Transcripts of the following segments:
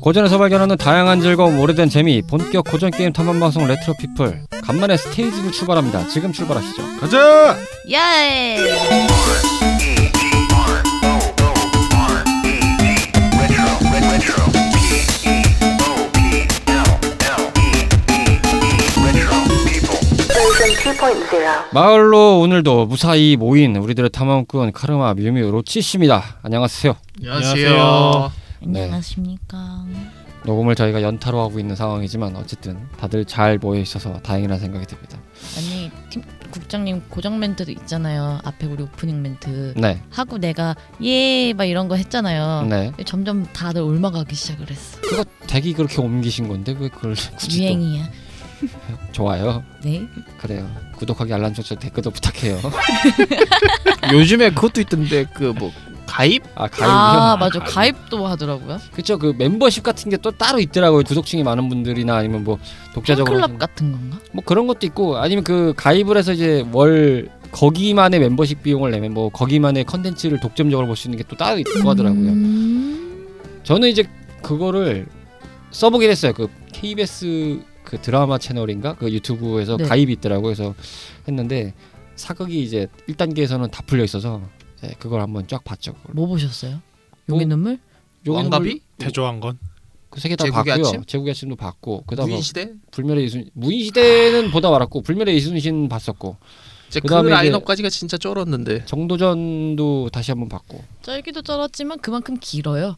고전에서 발견하는 다양한 즐거움, 오래된 재미, 본격 고전 게임 탐험 방송 레트로 피플. 간만에 스테이지로 출발합니다. 지금 출발하시죠. 가자. 예! Version 2.0. 마을로 오늘도 무사히 모인 우리들의 탐험꾼 카르마 뮤미 로치 씨입니다. 안녕하세요. 안녕하세요. 네. 안녕하십니까. 녹음을 저희가 연타로 하고 있는 상황이지만 어쨌든 다들 잘 모여 있어서 다행이라는 생각이 듭니다. 아니 팀 국장님 고정 멘트도 있잖아요. 앞에 우리 오프닝 멘트 네, 하고 내가 예 막 이런 거 했잖아요. 네. 점점 다들 옮아가기 시작을 했어. 그거 덱이 그렇게 옮기신 건데 왜 그걸 굳이 또 유행이야. 좋아요. 네. 그래요. 구독하기 알람 설정 댓글도 부탁해요. 요즘에 그것도 있던데 그뭐 가입? 아 가입이요? 아 맞아 가입. 가입도 하더라고요. 그쵸 그 멤버십 같은 게 또 따로 있더라고요 구독층이 많은 분들이나 아니면 뭐 독자적으로 팬클럽 하시는- 같은 건가? 뭐 그런 것도 있고 아니면 그 가입을 해서 이제 월 거기만의 멤버십 비용을 내면 뭐 거기만의 컨텐츠를 독점적으로 볼 수 있는 게 또 따로 있고 하더라고요 음... 저는 이제 그거를 써보긴 했어요 그 KBS 그 드라마 채널인가 그 유튜브에서 네. 가입이 있더라고요 그래서 했는데 사극이 이제 1단계에서는 다 풀려 있어서 네, 그걸 한번 쫙 봤죠 그걸. 뭐 보셨어요? 뭐, 용의 눈물? 용의 왕갑이? 눈물 대조한 건 그 세 개 다 봤고요 아침? 제국의 아침도 봤고 그다음 뭐 무인시대? 불멸의 이순 무인시대는 보다 말았고 불멸의 이순신 봤었고 이제 그 라인업까지가 진짜 쩔었는데. 정도전도 다시 한번 봤고 쩔기도 쩔었지만 그만큼 길어요.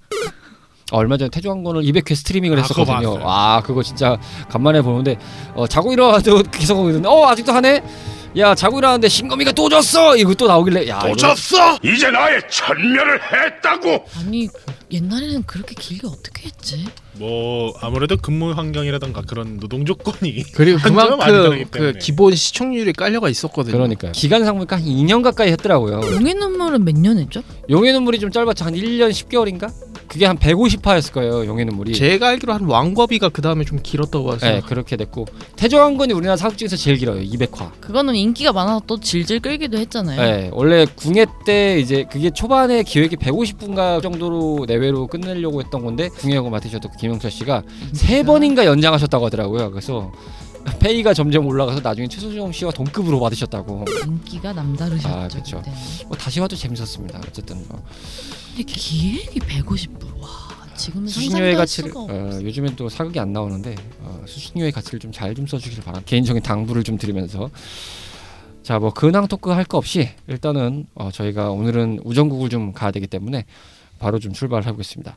어, 얼마 전에 태조왕건을 200회 스트리밍을 아, 그거 했었거든요. 봤어요. 아 그거 진짜 간만에 보는데 어, 자고 일어나도 계속 하고 있는데 어 아직도 하네. 야 자고 일어났는데 신검이가 또 졌어. 이거 또 나오길래 야 이거- 졌어 이제 나의 천멸을 했다고 아니 옛날에는 그렇게 길게 어떻게 했지? 뭐 아무래도 근무 환경이라던가 그런 노동 조건이 그리고 한참 그만큼 다르기 그 때문에. 기본 시청률이 깔려가 있었거든요. 그러니까요. 기간 상 보니까 한 2년 가까이 했더라고요. 용의 눈물은 몇 년 했죠? 용의 눈물이 좀 짧았죠. 한 1년 10개월인가? 그게 한 150화였을 거예요. 용의 눈물이. 제가 알기로 한 왕거비가 그 다음에 좀 길었다고 봐서. 네 그렇게 됐고 태조왕건이 우리나라 사극 중에서 제일 길어요. 200화. 그거는 인기가 많아서 또 질질 끌기도 했잖아요. 네, 원래 궁예 때 이제 그게 초반에 기획이 150분가 정도로 내외로 끝내려고 했던 건데 궁예역을 맡으셨던 그 김영철 씨가 세 번인가 연장하셨다고 하더라고요. 그래서 페이가 점점 올라가서 나중에 최소정 씨와 동급으로 받으셨다고. 인기가 남다르셨죠. 아. 그때는. 뭐 다시 봐도 재밌었습니다. 어쨌든 뭐 근데 기획이 150부. 와 지금은 수신료의 가치를 어. 요즘엔 또 사극이 안 나오는데 어, 수신료의 가치를 좀 잘 좀 써주길 바랍니다. 개인적인 당부를 좀 드리면서 자 뭐 근황 토크 할 거 없이 일단은 어, 저희가 오늘은 우정국을 좀 가야 되기 때문에 바로 좀 출발해 보겠습니다.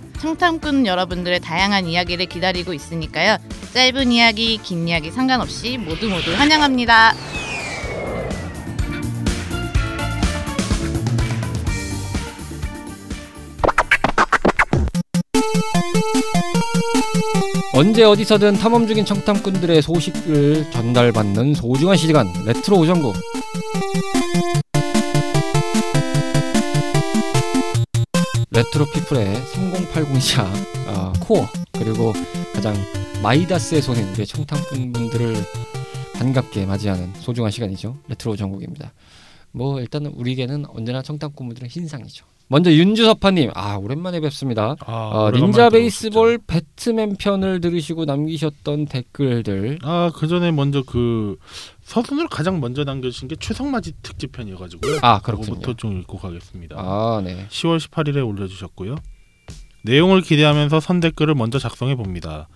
청탐꾼 여러분들의 다양한 이야기를 기다리고 있으니까요. 짧은 이야기, 긴 이야기 상관없이 모두 모두 환영합니다. 언제 어디서든 탐험 중인 청탐꾼들의 소식을 전달받는 소중한 시간 레트로 우정국 레트로 피플의 3080샷 어, 코어 그리고 가장 마이다스의 손인 우리 청탐꾼분들을 반갑게 맞이하는 소중한 시간이죠. 레트로 우정국입니다. 뭐 일단은 우리에게는 언제나 청탐꾼분들은 흰상이죠. 먼저 윤주섭파님 아 오랜만에 뵙습니다. 아, 어, 닌자. 베이스볼 배트맨 편을 들으시고 남기셨던 댓글들. 아, 그 전에 먼저 그 서순으로 가장 먼저 남겨주신 게 최성맞이 특집 편이어가지고요. 아 그렇군요. 그거부터 좀 읽고 가겠습니다. 아 네. 10월 18일에 올려주셨고요. 내용을 기대하면서 선 댓글을 먼저 작성해 봅니다.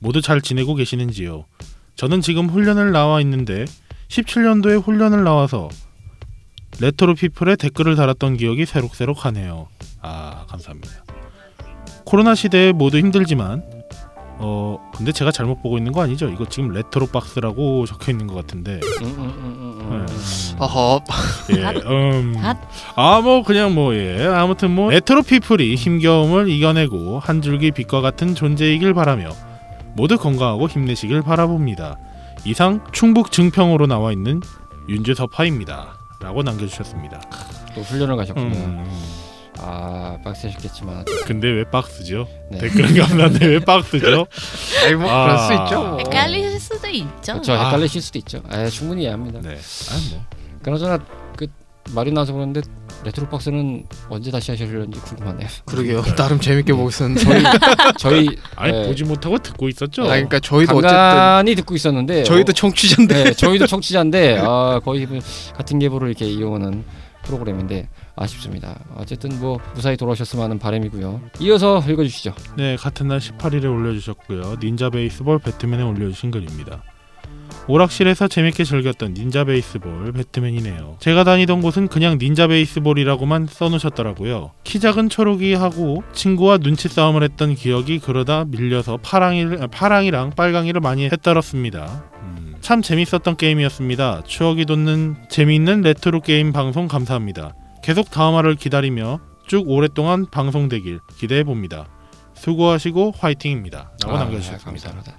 모두 잘 지내고 계시는지요? 저는 지금 훈련을 나와 있는데 17년도에 훈련을 나와서 레트로 피플에 댓글을 달았던 기억이 새록새록하네요. 아 감사합니다. 코로나 시대에 모두 힘들지만 어 근데 제가 잘못 보고 있는 거 아니죠? 이거 지금 레트로 박스라고 적혀 있는 것 같은데 음, 음, 음, 음, 음. 어허. 예, 음. 핫. 아, 뭐 그냥 뭐 예. 아무튼 뭐 레트로 피플이 힘겨움을 이겨내고 한 줄기 빛과 같은 존재이길 바라며 모두 건강하고 힘내시길 바라봅니다. 이상 충북 증평으로 나와 있는 윤주섭파입니다. 라고 남겨주셨습니다. 또 훈련을 가셨군요. 음, 아 빡세셨겠지만 근데 왜 박스죠? 네. 댓글은 감사한데 왜 박스죠? 아이 뭐 아. 그럴 수 있죠. 뭐. 헷갈릴 수도 있죠. 그렇죠 아. 헷갈리실 수도 있죠. 아, 충분히 이해합니다. 네. 아 뭐. 그나저나 그 말이 나서 그런데 레트로 박스는 언제 다시 하실런지 궁금하네요. 그러게요. 나름 재밌게 보고 있었는데 저희 저희 아니 네. 보지 못하고 듣고 있었죠. 아 그러니까 저희도 어쨌든 간간히 듣고 있었는데 저희도 어, 청취자인데 네, 저희도 청취자인데 아, 거의 뭐 같은 계보를 이렇게 이용하는 프로그램인데 아쉽습니다. 어쨌든 뭐 무사히 돌아오셨으면 하는 바람이고요. 이어서 읽어주시죠. 네, 같은 날 18일에 올려주셨고요. 닌자 베이스볼 배트맨에 올려주신 글입니다. 오락실에서 재밌게 즐겼던 닌자 베이스볼 배트맨이네요. 제가 다니던 곳은 그냥 닌자 베이스볼이라고만 써놓으셨더라고요. 키 작은 초록이하고 친구와 눈치 싸움을 했던 기억이 그러다 밀려서 파랑이, 파랑이랑 빨강이를 많이 했더랬습니다. 음, 참 재밌었던 게임이었습니다. 추억이 돋는 재미있는 레트로 게임 방송 감사합니다. 계속 다음화를 기다리며 쭉 오랫동안 방송되길 기대해 봅니다. 수고하시고 화이팅입니다. 라고 아, 남겨주셨습니다. 감사합니다.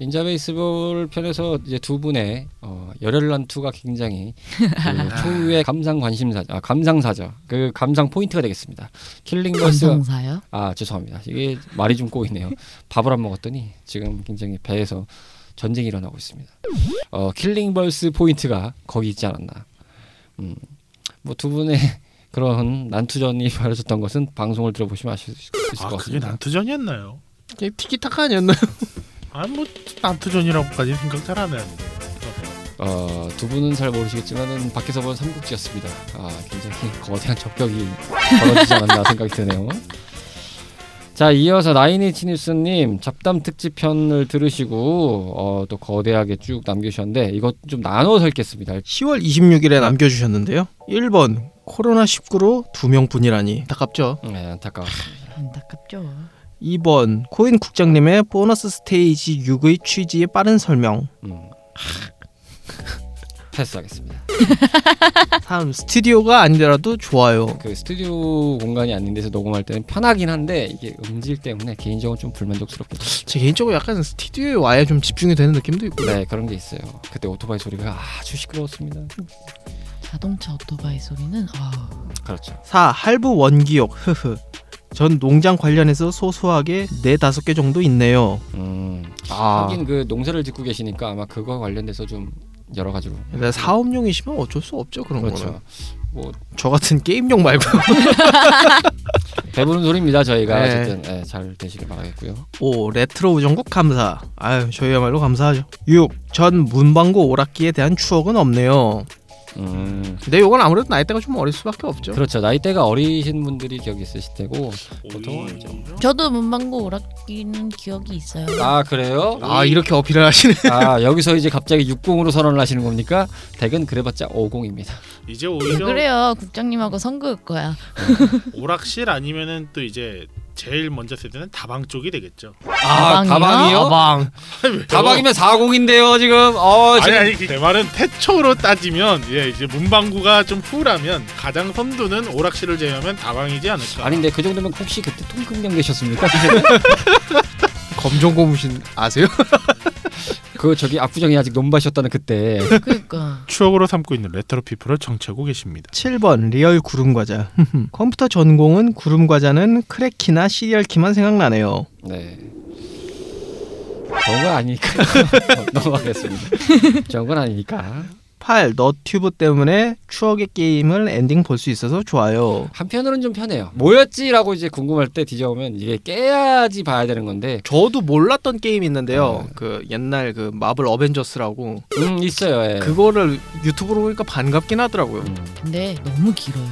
닌자 베이스볼 편에서 이제 두 분의 어, 열혈난 투가 굉장히 그 초유의 감상 관심사, 아, 감상사죠. 그 감상 포인트가 되겠습니다. killing verse 감성사요? 아 죄송합니다. 이게 말이 좀 꼬이네요. 밥을 안 먹었더니 지금 굉장히 배에서 전쟁이 일어나고 있습니다. 어, killing verse 포인트가 거기 있지 않았나. 음, 뭐 두 분의 그런 난투전이 벌어졌던 것은 방송을 들어보시면 아실 수 있을 아것 그게 같습니다. 난투전이었나요? 이게 티키타카 아니었나요? 아뭐 난투전이라고까지 생각 잘 안 해는데. 어, 두 분은 잘 모르시겠지만은 밖에서 본 삼국지였습니다. 아, 굉장히 거대한 적격이 벌어지지 않았나 생각이 드네요. 자, 이어서 나인이치 뉴스님 잡담 특집 편을 들으시고 어, 또 거대하게 쭉 남겨주셨는데 이것 좀 나눠서 읽겠습니다. 10월 26일에 남겨주셨는데요. 1번 코로나 19로 두 명뿐이라니 안타깝죠. 네, 안타까워. 안타깝죠. 2번 코인 국장님의 보너스 스테이지 6의 취지의 빠른 설명. 음. 패스하겠습니다. 3. 스튜디오가 아니더라도 좋아요. 그 스튜디오 공간이 아닌 데서 녹음할 때는 편하긴 한데 이게 음질 때문에 개인적으로 좀 불만족스럽게 제 개인적으로 약간 스튜디오에 와야 좀 집중이 되는 느낌도 있고. 네 그런 게 있어요. 그때 오토바이 소리가 아주 시끄러웠습니다. 자동차 오토바이 소리는 아우. 그렇죠. 4. 할부 원기옥. 흐흐. 전 농장 관련해서 소소하게 네 다섯 개 정도 있네요. 음, 아. 하긴 그 농사를 짓고 계시니까 아마 그거 관련돼서 좀 여러 가지로 근데 사업용이시면 어쩔 수 없죠 그런 거는. 그렇죠. 뭐저 같은 게임용 말고. 배부른 소리입니다 저희가 네. 어쨌든 네, 잘 되시길 바라겠고요. 5. 레트로 우정국 감사. 아유 저희야말로 감사하죠. 6. 전 문방구 오락기에 대한 추억은 없네요. 음, 근데 이건 아무래도 나이대가 좀 어릴 수밖에 없죠. 그렇죠. 나이대가 어리신 분들이 기억이 있으실 테고 보통은. 좀- 저도 문방구 오락기는 기억이 있어요. 아 그래요? 아 이렇게 어필을 하시네. 아 여기서 이제 갑자기 60으로 선언을 하시는 겁니까? 댁은 그래봤자 50입니다. 이제 왜 오히려 그래요? 국장님하고 선그을 거야. 오락실 아니면은 또 이제 제일 먼저 세대는 다방 쪽이 되겠죠. 아 다방이요? 다방. 다방이면 40인데요 지금. 어 아니 지금 아니 내 말은 태초로 따지면 예 이제 문방구가 좀 후라면 가장 선두는 오락실을 제외하면 다방이지 않을까. 아닌데 그 정도면 혹시 그때 통금령 계셨습니까? 검정 고무신 아세요? 그 저기 압구정에 아직 논밭이었다는 그때 그러니까 추억으로 삼고 있는 레트로 피플을 청취하고 계십니다. 7번 리얼 구름 과자. 컴퓨터 전공은 구름 과자는 crack key나 serial key만 생각나네요. 네. 저건 아니니까 넘어가겠습니다. 저건 아니니까 8. 너튜브 때문에 추억의 게임을 엔딩 볼 수 있어서 좋아요. 한편으로는 좀 편해요. 뭐였지라고 이제 궁금할 때 뒤져오면 이게 깨야지 봐야 되는 건데 저도 몰랐던 게임이 있는데요. 네. 그 옛날 그 마블 어벤져스라고 음 있어요. 예. 그거를 유튜브로 보니까 반갑긴 하더라고요. 음, 근데 너무 길어요.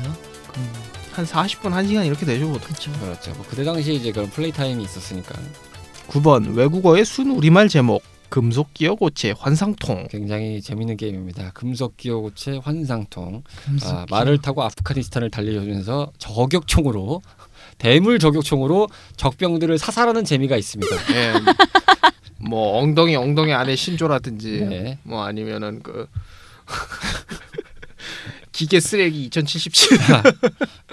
그한 40분 1시간 이렇게 되죠, 보통. 그렇죠. 그렇죠. 뭐 그때 당시에 이제 그런 플레이 타임이 있었으니까 9번 외국어의 순 우리말 제목 금속 기어 고체 환상통. 굉장히 재밌는 게임입니다. 금속 기어 고체 환상통. 금속 아, 말을 타고 아프가니스탄을 달려주면서 저격총으로 대물 저격총으로 적병들을 사살하는 재미가 있습니다. 예. 뭐 엉덩이 엉덩이 안에 신조라든지 네. 뭐 아니면은 그 기계 쓰레기 2077.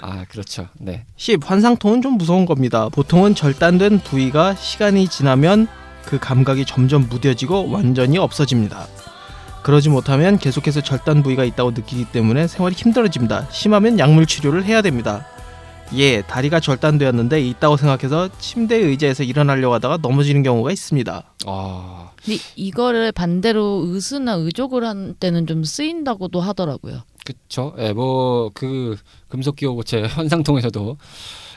아 그렇죠. 네. 10. 환상통은 좀 무서운 겁니다. 보통은 절단된 부위가 시간이 지나면 그 감각이 점점 무뎌지고 완전히 없어집니다. 그러지 못하면 계속해서 절단 부위가 있다고 느끼기 때문에 생활이 힘들어집니다. 심하면 약물 치료를 해야 됩니다. 예, 다리가 절단되었는데 있다고 생각해서 침대 의자에서 일어나려고 하다가 넘어지는 경우가 있습니다. 아, 근데 이거를 반대로 의수나 의족을 한 때는 좀 쓰인다고도 하더라고요. 그쵸. 예, 뭐 그 금속 기호 고체 현상통에서도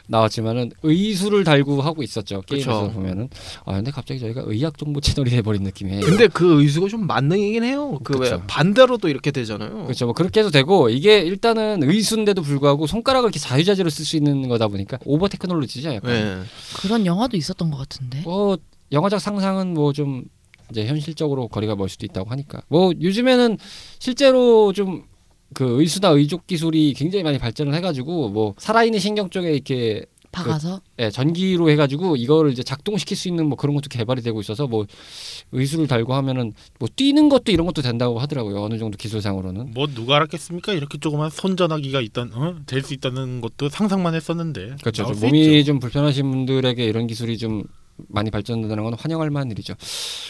나왔지만은 의수를 달고 하고 있었죠. 게임에서 그쵸. 보면은. 아 근데 갑자기 저희가 의학 정보 채널이 돼버린 느낌이에요. 근데 그 의수가 좀 만능이긴 해요. 그 왜 그쵸. 반대로도 이렇게 되잖아요. 그렇죠. 뭐 그렇게 해도 되고 이게 일단은 의수인데도 불구하고 손가락을 이렇게 자유자재로 쓸 수 있는 거다 보니까 오버 테크놀로지죠. 약간. 네. 그런 영화도 있었던 것 같은데. 뭐 영화적 상상은 뭐 좀 이제 현실적으로 거리가 멀 수도 있다고 하니까 뭐 요즘에는 실제로 좀 그 의수나 의족 기술이 굉장히 많이 발전을 해가지고 뭐 살아있는 신경 쪽에 이렇게 박아서 예, 전기로 해가지고 이거를 이제 작동시킬 수 있는 뭐 그런 것도 개발이 되고 있어서 뭐 의수를 달고 하면은 뭐 뛰는 것도 이런 것도 된다고 하더라고요 어느 정도 기술상으로는 뭐 누가 알았겠습니까? 이렇게 조그만 손전화기가 있던 어? 될 수 있다는 것도 상상만 했었는데. 그렇죠. 좀수 몸이 있죠. 좀 불편하신 분들에게 이런 기술이 좀 많이 발전된다는 건 환영할 만한 일이죠.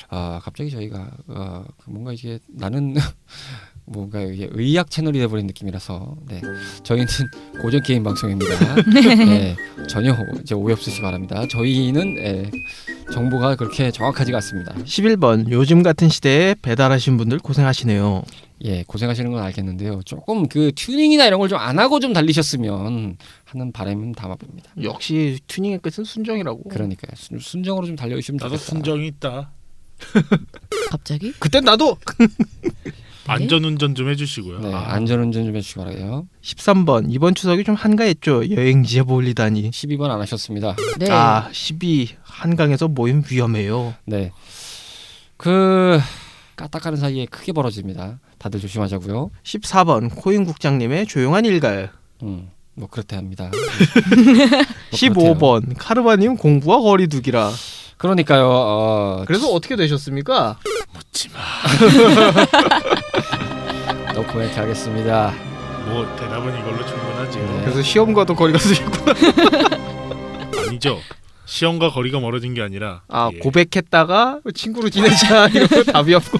아 갑자기 저희가 어, 뭔가 이게 나는 뭔가 이게 의학 채널이 돼버린 느낌이라서 네 저희는 고전 게임 방송입니다. 네, 전혀 이제 오해 없으시기 바랍니다. 저희는 예, 정보가 그렇게 정확하지가 않습니다. 11번 요즘 같은 시대에 배달하신 분들 고생하시네요. 예 고생하시는 건 알겠는데요. 조금 그 튜닝이나 이런 걸 좀 안 하고 좀 달리셨으면 하는 바람은 담아봅니다. 역시 튜닝의 끝은 순정이라고. 그러니까요. 순, 순정으로 좀 달려주시면 나도 좋겠다. 순정이 있다. 갑자기? 그땐 나도 안전운전 좀 해주시고요. 네, 아, 안전운전 좀 해주시기 바라요. 13번 이번 추석이 좀 한가했죠. 여행지에 몰리다니. 12번 안 하셨습니다. 네. 아 12. 한강에서 모임 위험해요. 네. 그 까딱하는 사이에 크게 벌어집니다. 다들 조심하자고요. 14번 코인 국장님의 조용한 일갈. 음, 뭐 그렇다 합니다. 뭐 그렇대요. 15번 카르바님 공부와 거리두기라. 그러니까요. 어, 그래서 어떻게 되셨습니까? 묻지 마. 이렇게 하겠습니다. 뭐 대답은 이걸로 충분하지. 네. 그래서 시험과도 거리가 두셨고. 아니죠. 시험과 거리가 멀어진 게 아니라 아 예, 고백했다가 친구로 지내자 이러고 답이 없고.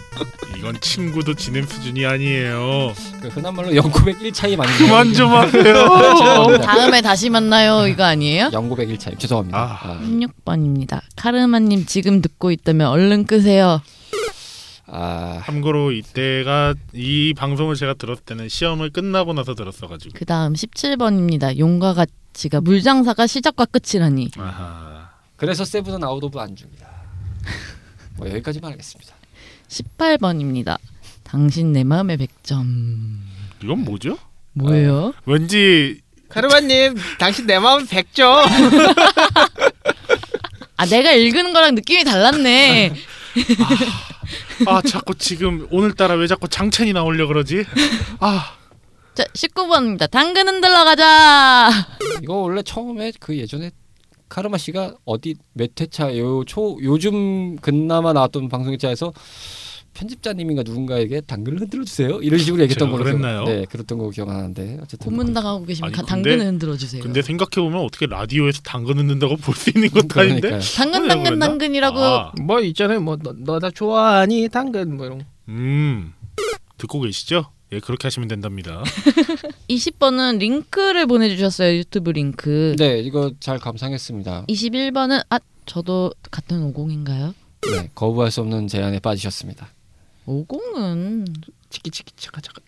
이건 친구도 지냄 수준이 아니에요. 그 흔한 말로 0,901 차이 맞는 그만 좀 하세요. 다음에 다시 만나요 이거 아니에요? 0,901 차이 죄송합니다. 아. 아, 16번입니다. 카르마님 지금 듣고 있다면 얼른 끄세요. 아, 참고로 이때가 이 방송을 제가 들었을 때는 시험을 끝나고 나서 들었어가지고. 그 다음 17번입니다. 용과 같이가 물장사가 시작과 끝이라니. 아하. 그래서 세븐은 아웃 오브 안주입니다. 뭐 여기까지만 하겠습니다. 18번입니다. 당신 내 마음의 100점. 이건 뭐죠? 뭐예요? 왠지 카르바님 당신 내 마음 100점. 아 내가 읽은 거랑 느낌이 달랐네. 아 자꾸 지금 오늘따라 왜 자꾸 장첸이 나오려 그러지? 아 자 19번입니다. 당근 흔들러 가자. 이거 원래 처음에 그 예전에 카르마 씨가 어디 몇 회차 요 초 요즘 그나마 나왔던 방송회차에서 편집자님인가 누군가에게 당근을 흔들어 주세요 이런 식으로 얘기했던 걸로 그랬나요? 기억, 네 그랬던 거 기억하는데 어쨌든 고문 당하고 계시면 아니, 가- 근데- 당근을 흔들어 주세요. 근데 생각해 보면 어떻게 라디오에서 당근 넣는다고 볼 수 있는 것도 아닌데. 그러니까요. 당근 어, 당근 그랬나? 당근이라고 아, 뭐 있잖아요. 뭐너 나 좋아하니 당근 뭐 이런. 거. 음 듣고 계시죠? 예 그렇게 하시면 된답니다. 20번은 링크를 보내주셨어요. 유튜브 링크. 네 이거 잘 감상했습니다 21번은 아 저도 같은 50인가요? 네 거부할 수 없는 제안에 빠지셨습니다 50은 치키 치키 차가 차가.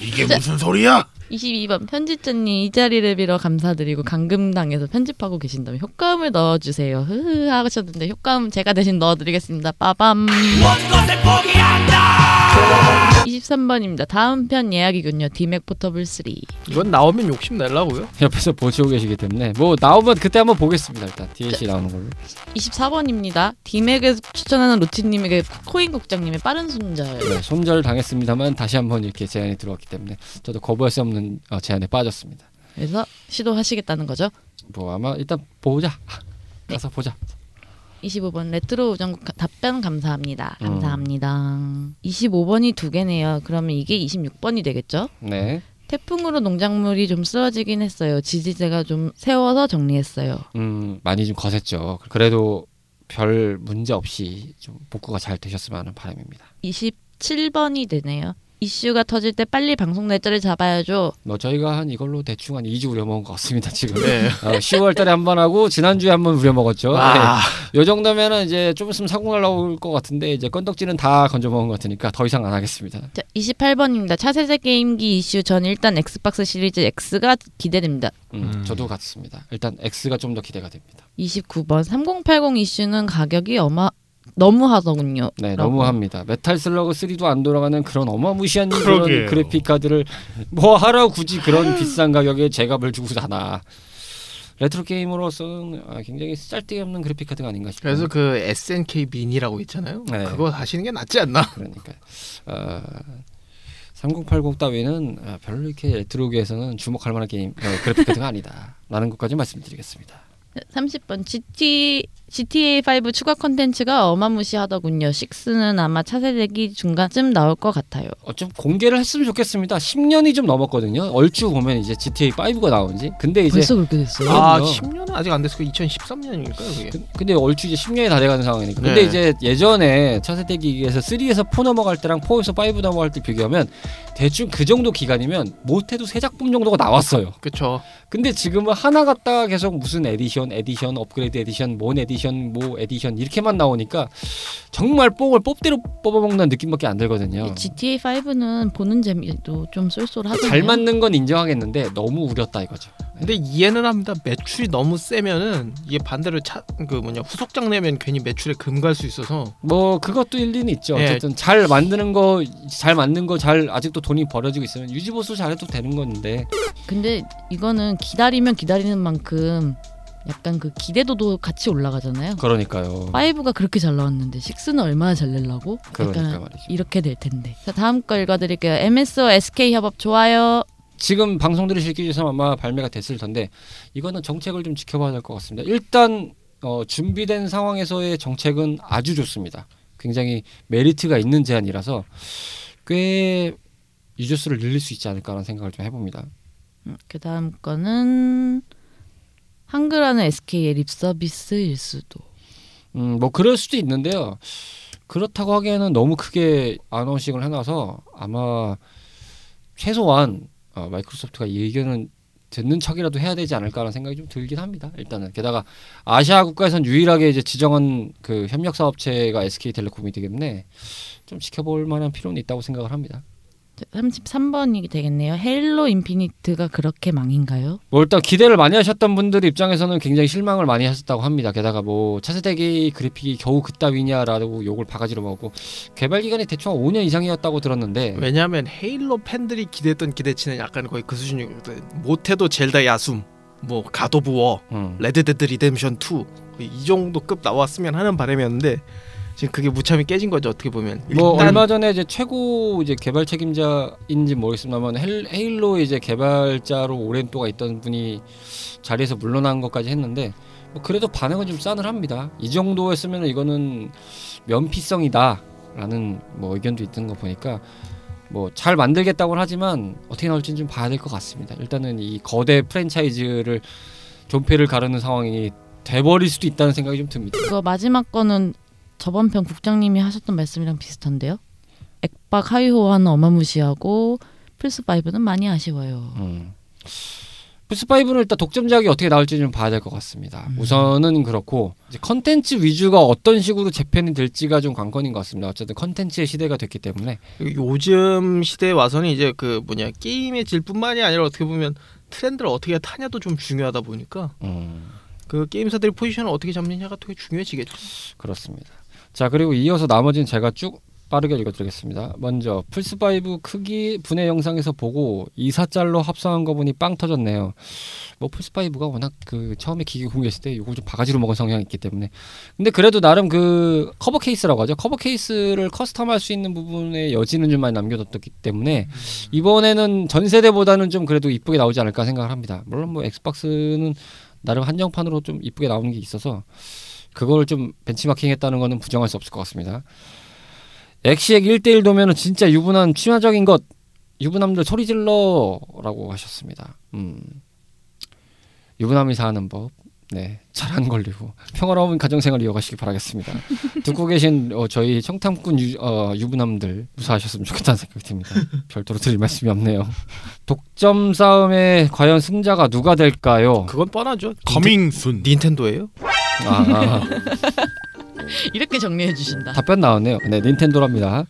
이게 무슨 소리야? 22번 편집자님 이 자리를 빌어 감사드리고 감금당에서 편집하고 계신다면 효과음을 넣어주세요. 흐흐 하셨는데 효과음 제가 대신 넣어드리겠습니다. 빠밤. 23번입니다. 다음 편 예약이군요. 디맥 포터블 3. 이건 나오면 욕심 내려고요. 옆에서 보시고 계시기 때문에 뭐 나오면 그때 한번 보겠습니다 일단 DLC 나오는 걸로 24번입니다. 디맥을 추천하는 로치님에게 코인 국장님의 빠른 손절. 네, 손절 당했습니다만 다시 한번 이렇게 제안이 들어왔기 때문에 저도 거부할 수 없는 어, 제안에 빠졌습니다 그래서 시도하시겠다는 거죠. 뭐 아마 일단 보자 가서 보자 25번 레트로 우정국 가- 답변 감사합니다. 음. 감사합니다. 25번이 두 개네요. 그러면 이게 26번이 되겠죠? 네 태풍으로 농작물이 좀 쓰러지긴 했어요. 지지대가 좀 세워서 정리했어요. 음, 많이 좀 거셌죠. 그래도 별 문제 없이 좀 복구가 잘 되셨으면 하는 바람입니다. 27번이 되네요. 이슈가 터질 때 빨리 방송 날짜를 잡아야죠. 뭐 저희가 한 이걸로 대충 한 2주 우려먹은 것 같습니다 지금 네. 어, 10월 달에 한 번 하고 지난주에 한 번 우려먹었죠 와, 네. 요 정도면은 이제 좀 있으면 사고 날라올 것 같은데 이제 건덕지는 다 건져먹은 것 같으니까 더 이상 안 하겠습니다 자, 28번입니다. 차세대 게임기 이슈 전 일단 엑스박스 시리즈 X가 기대됩니다. 음, 음. 저도 같습니다 일단 X가 좀 더 기대가 됩니다 29번 3080 이슈는 가격이 어마 너무 하더군요. 네 라고. 너무합니다 메탈 슬러그 3도 안 돌아가는 그런 어마무시한. 그런 그래픽 카드를 뭐 하라고 굳이 그런 비싼 가격에 제값을 주고 사나 레트로 게임으로서는 아, 굉장히 쓸데없는 그래픽 카드가 아닌가 싶어요 그래서 그 SNK 미니라고 있잖아요. 네. 그거 하시는 게 낫지 않나? 그러니까 어, 3080 따위는 어, 별로 이렇게 레트로계에서는 주목할 만한 게임 어, 그래픽 카드가 아니다라는 것까지 말씀드리겠습니다. 30번 GT GTA 5 추가 컨텐츠가 어마무시하더군요. 6는 아마 차세대기 중간쯤 나올 것 같아요. 어, 좀 공개를 했으면 좋겠습니다. 10년이 좀 넘었거든요. 얼추 보면 이제 GTA 5가 나온지. 근데 이제 벌써 그렇게 됐어요? 아, 그럼요. 10년은 아직 안 됐을 거 2013년이니까요, 그게. 그- 근데 얼추 이제 10년이 다 돼가는 상황이니까. 근데 네. 이제 예전에 차세대 기기에서 3에서 4 넘어갈 때랑 4에서 5 넘어갈 때 비교하면 대충 그 정도 기간이면 못해도 세 작품 정도가 나왔어요. 그쵸. 근데 지금은 하나 갖다가 계속 무슨 에디션, 에디션, 업그레이드 에디션, 뭔 에디션, 뭐 에디션 이렇게만 나오니까 정말 뽕을 뽑대로 뽑아먹는 느낌밖에 안 들거든요. GTA 5는 보는 재미도 좀 쏠쏠하잖아요. 잘 맞는 건 인정하겠는데 너무 우렸다 이거죠. 근데 이해는 합니다. 매출이 너무 세면은 이게 반대로 차, 그 뭐냐 후속작 내면 괜히 매출에 금갈 수 있어서 뭐 그것도 일리는 있죠. 예. 어쨌든 잘 만드는 거, 잘 만든 거 잘 아직도 돈이 벌어지고 있으면 유지보수 잘해도 되는 건데 근데 이거는 기다리면 기다리는 만큼 약간 그 기대도도 같이 올라가잖아요. 그러니까요. 5가 그렇게 잘 나왔는데 6는 얼마나 잘 내려고? 그러니까 말이죠. 이렇게 될 텐데. 자 다음 거 읽어드릴게요. MSO SK 협업 좋아요. 지금 방송 들으실 기준에서 아마 발매가 됐을 텐데 이거는 정책을 좀 지켜봐야 될 것 같습니다. 일단 어, 준비된 상황에서의 정책은 아주 좋습니다. 굉장히 메리트가 있는 제안이라서 꽤 유저수를 늘릴 수 있지 않을까라는 생각을 좀 해봅니다. 음, 그 다음 거는 한글화는 SK의 립 서비스일 수도. 음, 뭐 그럴 수도 있는데요. 그렇다고 하기에는 너무 크게 아나운싱을 해놔서 아마 최소한 어, 마이크로소프트가 이 의견은 듣는 척이라도 해야 되지 않을까라는 생각이 좀 들긴 합니다. 일단은 게다가 아시아 국가에선 유일하게 이제 지정한 그 협력 사업체가 SK텔레콤이기 때문에 좀 지켜볼 만한 필요는 있다고 생각을 합니다. 33번이 되겠네요. 헤일로 인피니트가 그렇게 망인가요? 뭐 일단 기대를 많이 하셨던 분들 입장에서는 굉장히 실망을 많이 하셨다고 합니다. 게다가 뭐 차세대기 그래픽이 겨우 그따위냐라고 욕을 바가지로 먹고 개발 기간이 대충 한 5년 이상이었다고 들었는데 왜냐하면 헤일로 팬들이 기대했던 기대치는 약간 거의 그 수준이거든. 못해도 젤다 야숨, 뭐 갓 오브 워, 음, 레드데드 리뎀션 2, 이 정도 급 나왔으면 하는 바람이었는데 지금 그게 무참히 깨진 거죠 어떻게 보면. 뭐 일단 얼마 전에 이제 최고 이제 개발 책임자인지 모르겠습니다만 헬- 헤일로 이제 개발자로 오랜 동안 있던 분이 자리에서 물러난 것까지 했는데 뭐 그래도 반응은 좀 싸늘합니다. 이 정도였으면 이거는 면피성이다라는 뭐 의견도 있던 거 보니까 뭐 잘 만들겠다고는 하지만 어떻게 나올지는 좀 봐야 될 것 같습니다. 일단은 이 거대 프랜차이즈를 존폐를 가르는 상황이 돼버릴 수도 있다는 생각이 좀 듭니다. 이거 마지막 거는 저번 편 국장님이 하셨던 말씀이랑 비슷한데요. 액박 하위호환은 어마무시하고 플스 5는 많이 아쉬워요. 음. 플스 5는 일단 독점작이 어떻게 나올지 좀 봐야 될 것 같습니다. 음. 우선은 그렇고 이제 컨텐츠 위주가 어떤 식으로 재편이 될지가 좀 관건인 것 같습니다. 어쨌든 컨텐츠의 시대가 됐기 때문에 요즘 시대에 와서는 이제 그 뭐냐 게임의 질뿐만이 아니라 어떻게 보면 트렌드를 어떻게 타냐도 좀 중요하다 보니까 음, 그 게임사들의 포지션을 어떻게 잡느냐가 되게 중요해지겠죠. 그렇습니다. 자 그리고 이어서 나머지는 제가 쭉 빠르게 읽어드리겠습니다. 먼저 플스5 크기 분해 영상에서 보고 2사짤로 합성한 거 보니 빵 터졌네요. 뭐 플스5가 워낙 그 처음에 기기 공개했을 때 이걸 좀 바가지로 먹은 성향이 있기 때문에 근데 그래도 나름 그 커버 케이스라고 하죠. 커버 케이스를 custom할 수 있는 부분에 여지는 좀 많이 남겨뒀기 때문에 이번에는 전 세대보다는 좀 그래도 이쁘게 나오지 않을까 생각을 합니다. 물론 뭐 엑스박스는 나름 한정판으로 좀 이쁘게 나오는 게 있어서 그걸 좀 벤치마킹했다는 거는 부정할 수 없을 것 같습니다. 엑시엑 1대1 도면은 진짜 유부남 친화적인 것 유부남들 소리 질러라고 하셨습니다. 음. 유부남이 사는 법. 네, 잘 안 걸리고 평화로운 가정생활 이어가시길 바라겠습니다. 듣고 계신 어, 저희 청탐꾼 유, 어, 유부남들 무사하셨으면 좋겠다는 생각이 듭니다. 별도로 드릴 말씀이 없네요. 독점 싸움에 과연 승자가 누가 될까요? 그건 뻔하죠. Coming soon. 닌텐도예요? 아, 아. 이렇게 정리해 주신다. 답변 나왔네요. 네, 닌텐도랍니다.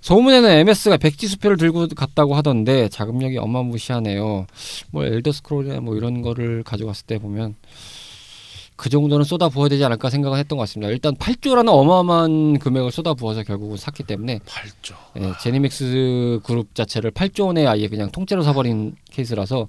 소문에는 MS가 백지 수표를 들고 갔다고 하던데 자금력이 어마무시하네요. 뭐 엘더 스크롤이나 뭐 이런 거를 가져갔을 때 보면 그 정도는 쏟아 부어야 되지 않을까 생각을 했던 것 같습니다. 일단 8조라는 어마어마한 금액을 쏟아 부어서 결국은 샀기 때문에 8조. 예, 제니믹스 그룹 자체를 8조 원에 아예 그냥 통째로 사버린 케이스라서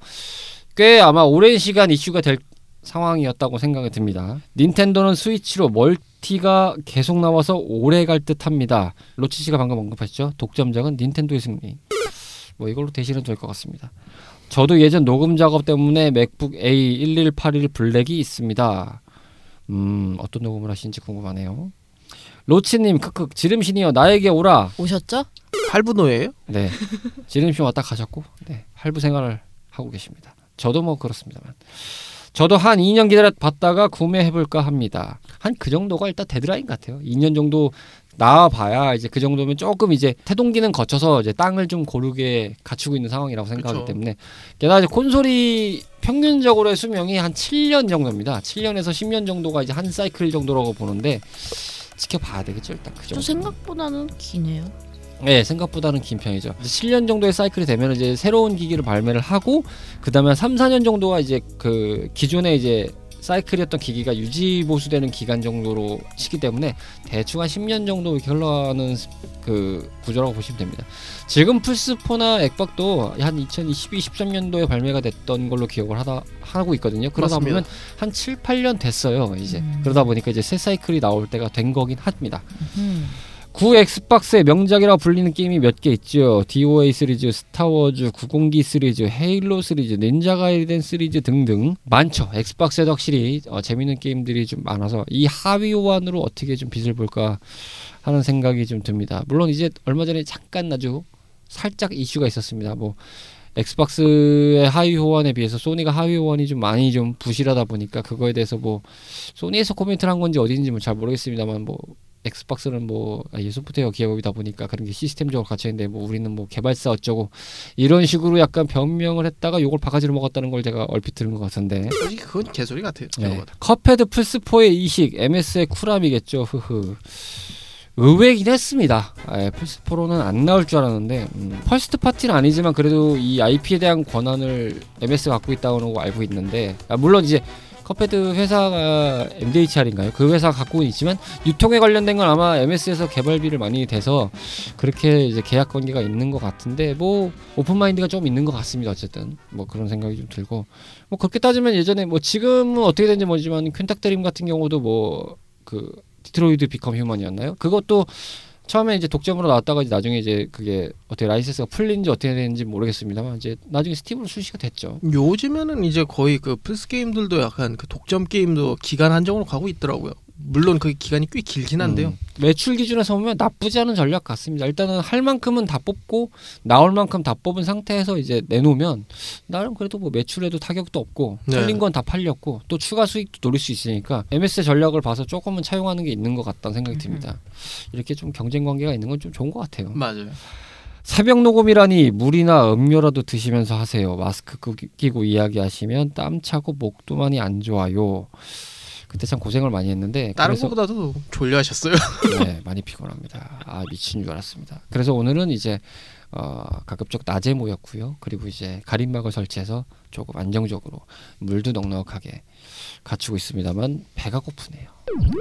꽤 아마 오랜 시간 이슈가 될 상황이었다고 생각이 듭니다. 닌텐도는 스위치로 멀티가 계속 나와서 오래 갈 듯합니다. 로치 씨가 방금 언급하셨죠. 독점작은 닌텐도의 승리. 뭐 이걸로 대신은 될 것 같습니다. 저도 예전 녹음 작업 때문에 맥북 A1181 블랙이 있습니다. 음 어떤 녹음을 하시는지 궁금하네요. 로치님 크크 지름신이여 나에게 오라. 오셨죠? 할부 노예요? 네. 지름신 왔다 가셨고, 네. 할부 생활을 하고 계십니다. 저도 뭐 그렇습니다만. 저도 한 2년 기다려 봤다가 구매해볼까 합니다. 한 그 정도가 일단 데드라인 같아요. 2년 정도 나와봐야 이제 그 정도면 조금 이제 태동기는 거쳐서 이제 땅을 좀 고르게 갖추고 있는 상황이라고 생각하기 그쵸. 때문에 게다가 이제 콘솔이 평균적으로의 수명이 한 7년 정도입니다. 7년에서 10년 정도가 이제 한 사이클 정도라고 보는데 지켜봐야 되겠죠 일단 그또 정도. 생각보다는 기네요. 네, 생각보다는 긴 편이죠. 이제 7년 정도의 사이클이 되면 이제 새로운 기기를 발매를 하고 그다음에 한 3, 4년 정도가 이제 그 기존의 이제 사이클이었던 기기가 유지 보수되는 기간 정도로 치기 때문에 대충 한 10년 정도 이렇게 흘러가는 스- 그 구조라고 보시면 됩니다. 지금 플스4나 엑박도 한 2012, 13년도에 발매가 됐던 걸로 기억을 하다 하고 있거든요. 그러다 맞습니다. 보면 한 7, 8년 됐어요. 이제 음. 그러다 보니까 이제 새 사이클이 나올 때가 된 거긴 합니다. 음. 구 엑스박스의 명작이라고 불리는 게임이 몇 개 있죠. DOA 시리즈, 스타워즈, 구공기 시리즈, 헤일로 시리즈, 닌자 가이덴 시리즈 등등 많죠. 엑스박스에도 확실히 어, 재밌는 게임들이 좀 많아서 이 하위 호환으로 어떻게 좀 빛을 볼까 하는 생각이 좀 듭니다. 물론 이제 얼마 전에 잠깐 아주 살짝 이슈가 있었습니다. 뭐 엑스박스의 하위 호환에 비해서 소니가 하위 호환이 좀 많이 좀 부실하다 보니까 그거에 대해서 뭐 소니에서 코멘트를 한 건지 어딘지 뭐 잘 모르겠습니다만 뭐 엑스박스는 뭐 아, 이 소프트웨어 기업이다 보니까 그런 게 시스템적으로 갖춰 있는데 뭐 우리는 뭐 개발사 어쩌고 이런 식으로 약간 변명을 했다가 욕을 바가지로 먹었다는 걸 제가 얼핏 들은 것 같은데. 솔직히 그건 개소리 같아요. 네. 컵헤드 플스4의 이식 MS의 쿨함이겠죠. 흐흐. 의외긴 했습니다. 아, 플스4로는 안 나올 줄 알았는데 음, first party는 아니지만 그래도 이 IP에 대한 권한을 MS 가 갖고 있다고 알고 있는데 아, 물론 이제 컵헤드 회사가 MDHR인가요? 그 회사가 갖고 있지만 유통에 관련된 건 아마 MS에서 개발비를 많이 대서 그렇게 이제 계약 관계가 있는 것 같은데 뭐 open mind가 좀 있는 것 같습니다. 어쨌든 뭐 그런 생각이 좀 들고 뭐 그렇게 따지면 예전에 뭐 지금은 어떻게 되는지 모르지만 퀀틱 드림 같은 경우도 뭐 그 디트로이트 비컴 휴먼이었나요? 그것도 처음에 이제 독점으로 나왔다가 이제 나중에 이제 그게 어떻게 라이센스가 풀린지 어떻게 되는지 모르겠습니다만 이제 나중에 스팀으로 출시가 됐죠. 요즘에는 이제 거의 그 플스 게임들도 약간 그 독점 게임도 기간 한정으로 가고 있더라고요. 물론 그 기간이 꽤 길긴 한데요. 음, 매출 기준에서 보면 나쁘지 않은 전략 같습니다. 일단은 할 만큼은 다 뽑고 나올 만큼 다 뽑은 상태에서 이제 내놓으면 나름 그래도 뭐 매출에도 타격도 없고 네. 팔린 건 다 팔렸고 또 추가 수익도 노릴 수 있으니까 MS 전략을 봐서 조금은 차용하는 게 있는 것 같다는 생각이 듭니다. 이렇게 좀 경쟁 관계가 있는 건 좀 좋은 것 같아요. 맞아요. 새벽 녹음이라니 물이나 음료라도 드시면서 하세요. 마스크 끼- 끼고 이야기하시면 땀 차고 목도 많이 안 좋아요. 그때 참 고생을 많이 했는데 다른 그래서 거보다도 졸려하셨어요. 네, 많이 피곤합니다. 아 미친 줄 알았습니다. 그래서 오늘은 이제 어, 가급적 낮에 모였고요. 그리고 이제 가림막을 설치해서 조금 안정적으로 물도 넉넉하게 갖추고 있습니다만 배가 고프네요.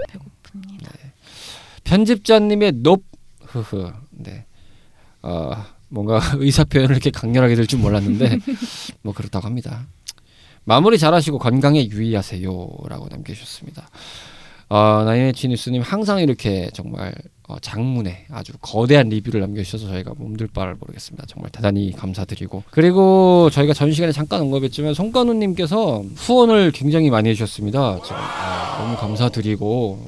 배고픕니다. 편집자님의 높 흐흐 네. 어, 뭔가 의사 표현을 이렇게 강렬하게 될 줄 몰랐는데 뭐 그렇다고 합니다. 마무리 잘하시고 건강에 유의하세요라고 남겨주셨습니다. 어, 나인에치 뉴스님 항상 이렇게 정말 어, 장문에 아주 거대한 리뷰를 남겨주셔서 저희가 몸둘 바를 모르겠습니다. 정말 대단히 감사드리고 그리고 저희가 전 시간에 잠깐 언급했지만 송간우님께서 후원을 굉장히 많이 해주셨습니다. 제가 아, 너무 감사드리고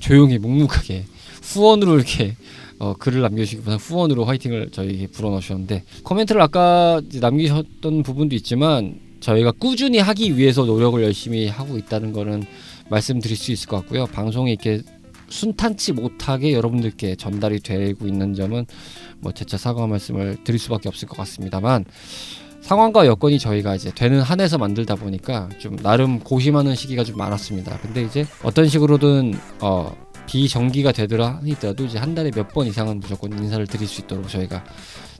조용히 묵묵하게 후원으로 이렇게 어, 글을 남겨주시기보다 후원으로 화이팅을 저희 불어넣으셨는데 코멘트를 아까 남기셨던 부분도 있지만 저희가 꾸준히 하기 위해서 노력을 열심히 하고 있다는 거는 말씀드릴 수 있을 것 같고요. 방송이 이렇게 순탄치 못하게 여러분들께 전달이 되고 있는 점은 뭐 재차 사과 말씀을 드릴 수밖에 없을 것 같습니다만 상황과 여건이 저희가 이제 되는 한해서 만들다 보니까 좀 나름 고심하는 시기가 좀 많았습니다. 근데 이제 어떤 식으로든 어 비정기가 되더라 하더라도 이제 한 달에 몇 번 이상은 무조건 인사를 드릴 수 있도록 저희가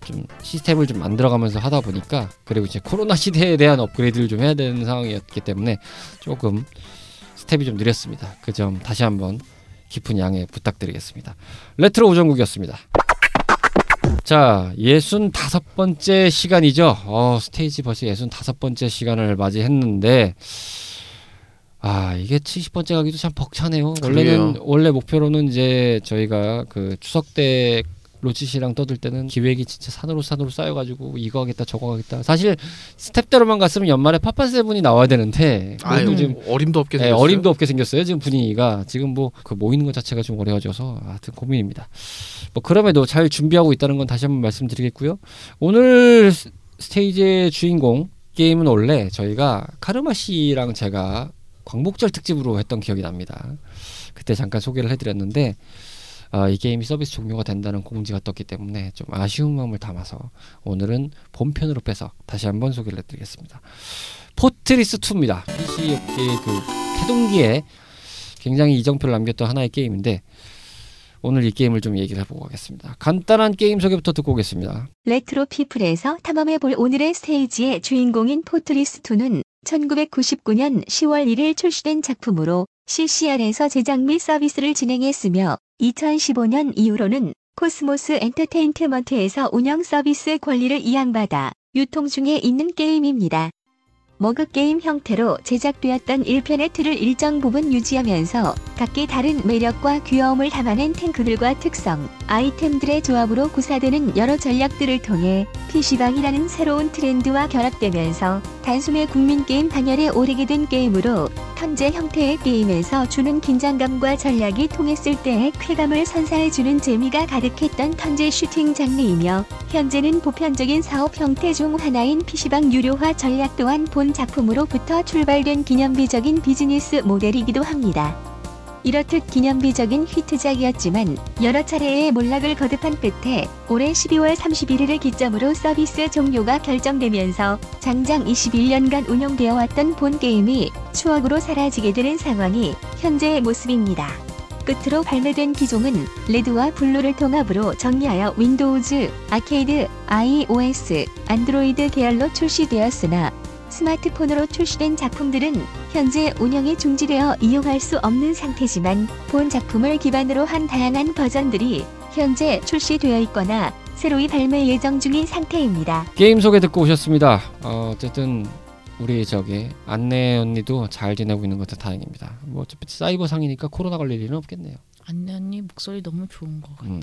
좀 시스템을 좀 만들어가면서 하다 보니까 그리고 이제 코로나 시대에 대한 업그레이드를 좀 해야 되는 상황이었기 때문에 조금 스텝이 좀 느렸습니다. 그 점 다시 한번 깊은 양해 부탁드리겠습니다. 레트로 우정국이었습니다. 자, 예순 다섯 번째 시간이죠. 어, 스테이지 벌써 예순 다섯 번째 시간을 맞이했는데, 아, 이게 70번째 가기도 참 벅차네요. 원래는, 그러게요. 원래 목표로는 이제 저희가 그 추석 때 로치 씨랑 떠들 때는 기획이 진짜 산으로 산으로 쌓여가지고 이거 하겠다 저거 하겠다. 사실 스텝대로만 갔으면 연말에 파파세븐이 나와야 되는데, 아유 지금 어림도 없게 네, 생겼어요. 어림도 없게 생겼어요. 지금 분위기가 지금 뭐 그 모이는 것 자체가 좀 어려워져서 하여튼 고민입니다. 뭐 그럼에도 잘 준비하고 있다는 건 다시 한번 말씀드리겠고요. 오늘 스- 스테이지의 주인공 게임은 원래 저희가 카르마 씨랑 제가 광복절 특집으로 했던 기억이 납니다. 그때 잠깐 소개를 해드렸는데 아, 이 게임이 서비스 종료가 된다는 공지가 떴기 때문에 좀 아쉬운 마음을 담아서 오늘은 본편으로 빼서 다시 한번 소개를 해드리겠습니다. 포트리스 2입니다. PC 업계의 그 태동기에 굉장히 이정표를 남겼던 하나의 게임인데 오늘 이 게임을 좀 얘기를 해보고 가겠습니다. 간단한 게임 소개부터 듣고 오겠습니다. 레트로 피플에서 탐험해볼 오늘의 스테이지의 주인공인 포트리스2는 1999년 10월 1일 출시된 작품으로 CCR에서 제작 및 서비스를 진행했으며 2015년 이후로는 코스모스 엔터테인먼트에서 운영 서비스 권리를 이양받아 유통 중에 있는 게임입니다. MUG 게임 형태로 제작되었던 1편의 틀을 일정 부분 유지하면서 각기 다른 매력과 귀여움을 담아낸 탱크들과 특성, 아이템들의 조합으로 구사되는 여러 전략들을 통해 PC방이라는 새로운 트렌드와 결합되면서 단숨에 국민 게임 반열에 오르게 된 게임으로 턴제 형태의 게임에서 주는 긴장감과 전략이 통했을 때의 쾌감을 선사해주는 재미가 가득했던 턴제 슈팅 장르이며 현재는 보편적인 사업 형태 중 하나인 PC방 유료화 전략 또한 본 작품으로부터 출발된 기념비적인 비즈니스 모델이기도 합니다. 이렇듯 기념비적인 히트작이었지만 여러 차례의 몰락을 거듭한 끝에 올해 12월 31일을 기점으로 서비스 종료가 결정되면서 장장 21년간 운영되어 왔던 본 게임이 추억으로 사라지게 되는 상황이 현재의 모습입니다. 끝으로 발매된 기종은 레드와 블루를 통합으로 정리하여 윈도우즈, 아케이드, iOS, 안드로이드 계열로 출시되었으나 스마트폰으로 출시된 작품들은 현재 운영이 중지되어 이용할 수 없는 상태지만 본 작품을 기반으로 한 다양한 버전들이 현재 출시되어 있거나 새로이 발매 예정 중인 상태입니다. 게임 소개 듣고 오셨습니다. 어, 어쨌든 우리 저기 안내 언니도 잘 지내고 있는 것도 다행입니다. 뭐 어차피 사이버 상이니까 코로나 걸릴 일은 없겠네요. 안내 언니 목소리 너무 좋은 거 같아. 음.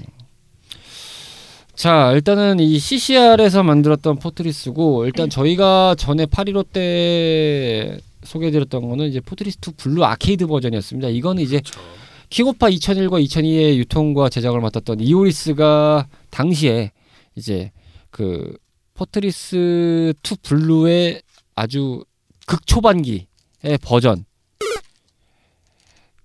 자 일단은 이 CCR에서 만들었던 포트리스고 일단 저희가 전에 815 때 소개해드렸던 거는 이제 포트리스 2 블루 아케이드 버전이었습니다. 이거는 이제 킹오파 2001과 2002의 유통과 제작을 맡았던 이오리스가 당시에 이제 그 포트리스 2 블루의 아주 극초반기의 버전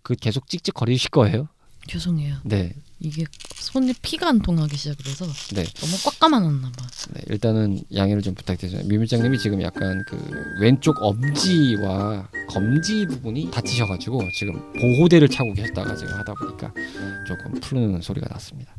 그 계속 찍찍거리실 거예요. 죄송해요. 네, 이게 손에 피가 안 통하기 시작을 해서 네. 너무 꽉 감아놨나 봐. 네, 일단은 양해를 좀 부탁드립니다. 미밀장님이 지금 약간 그 왼쪽 엄지와 검지 부분이 다치셔가지고 지금 보호대를 차고 계셨다가 지금 하다 보니까 조금 풀는 소리가 났습니다.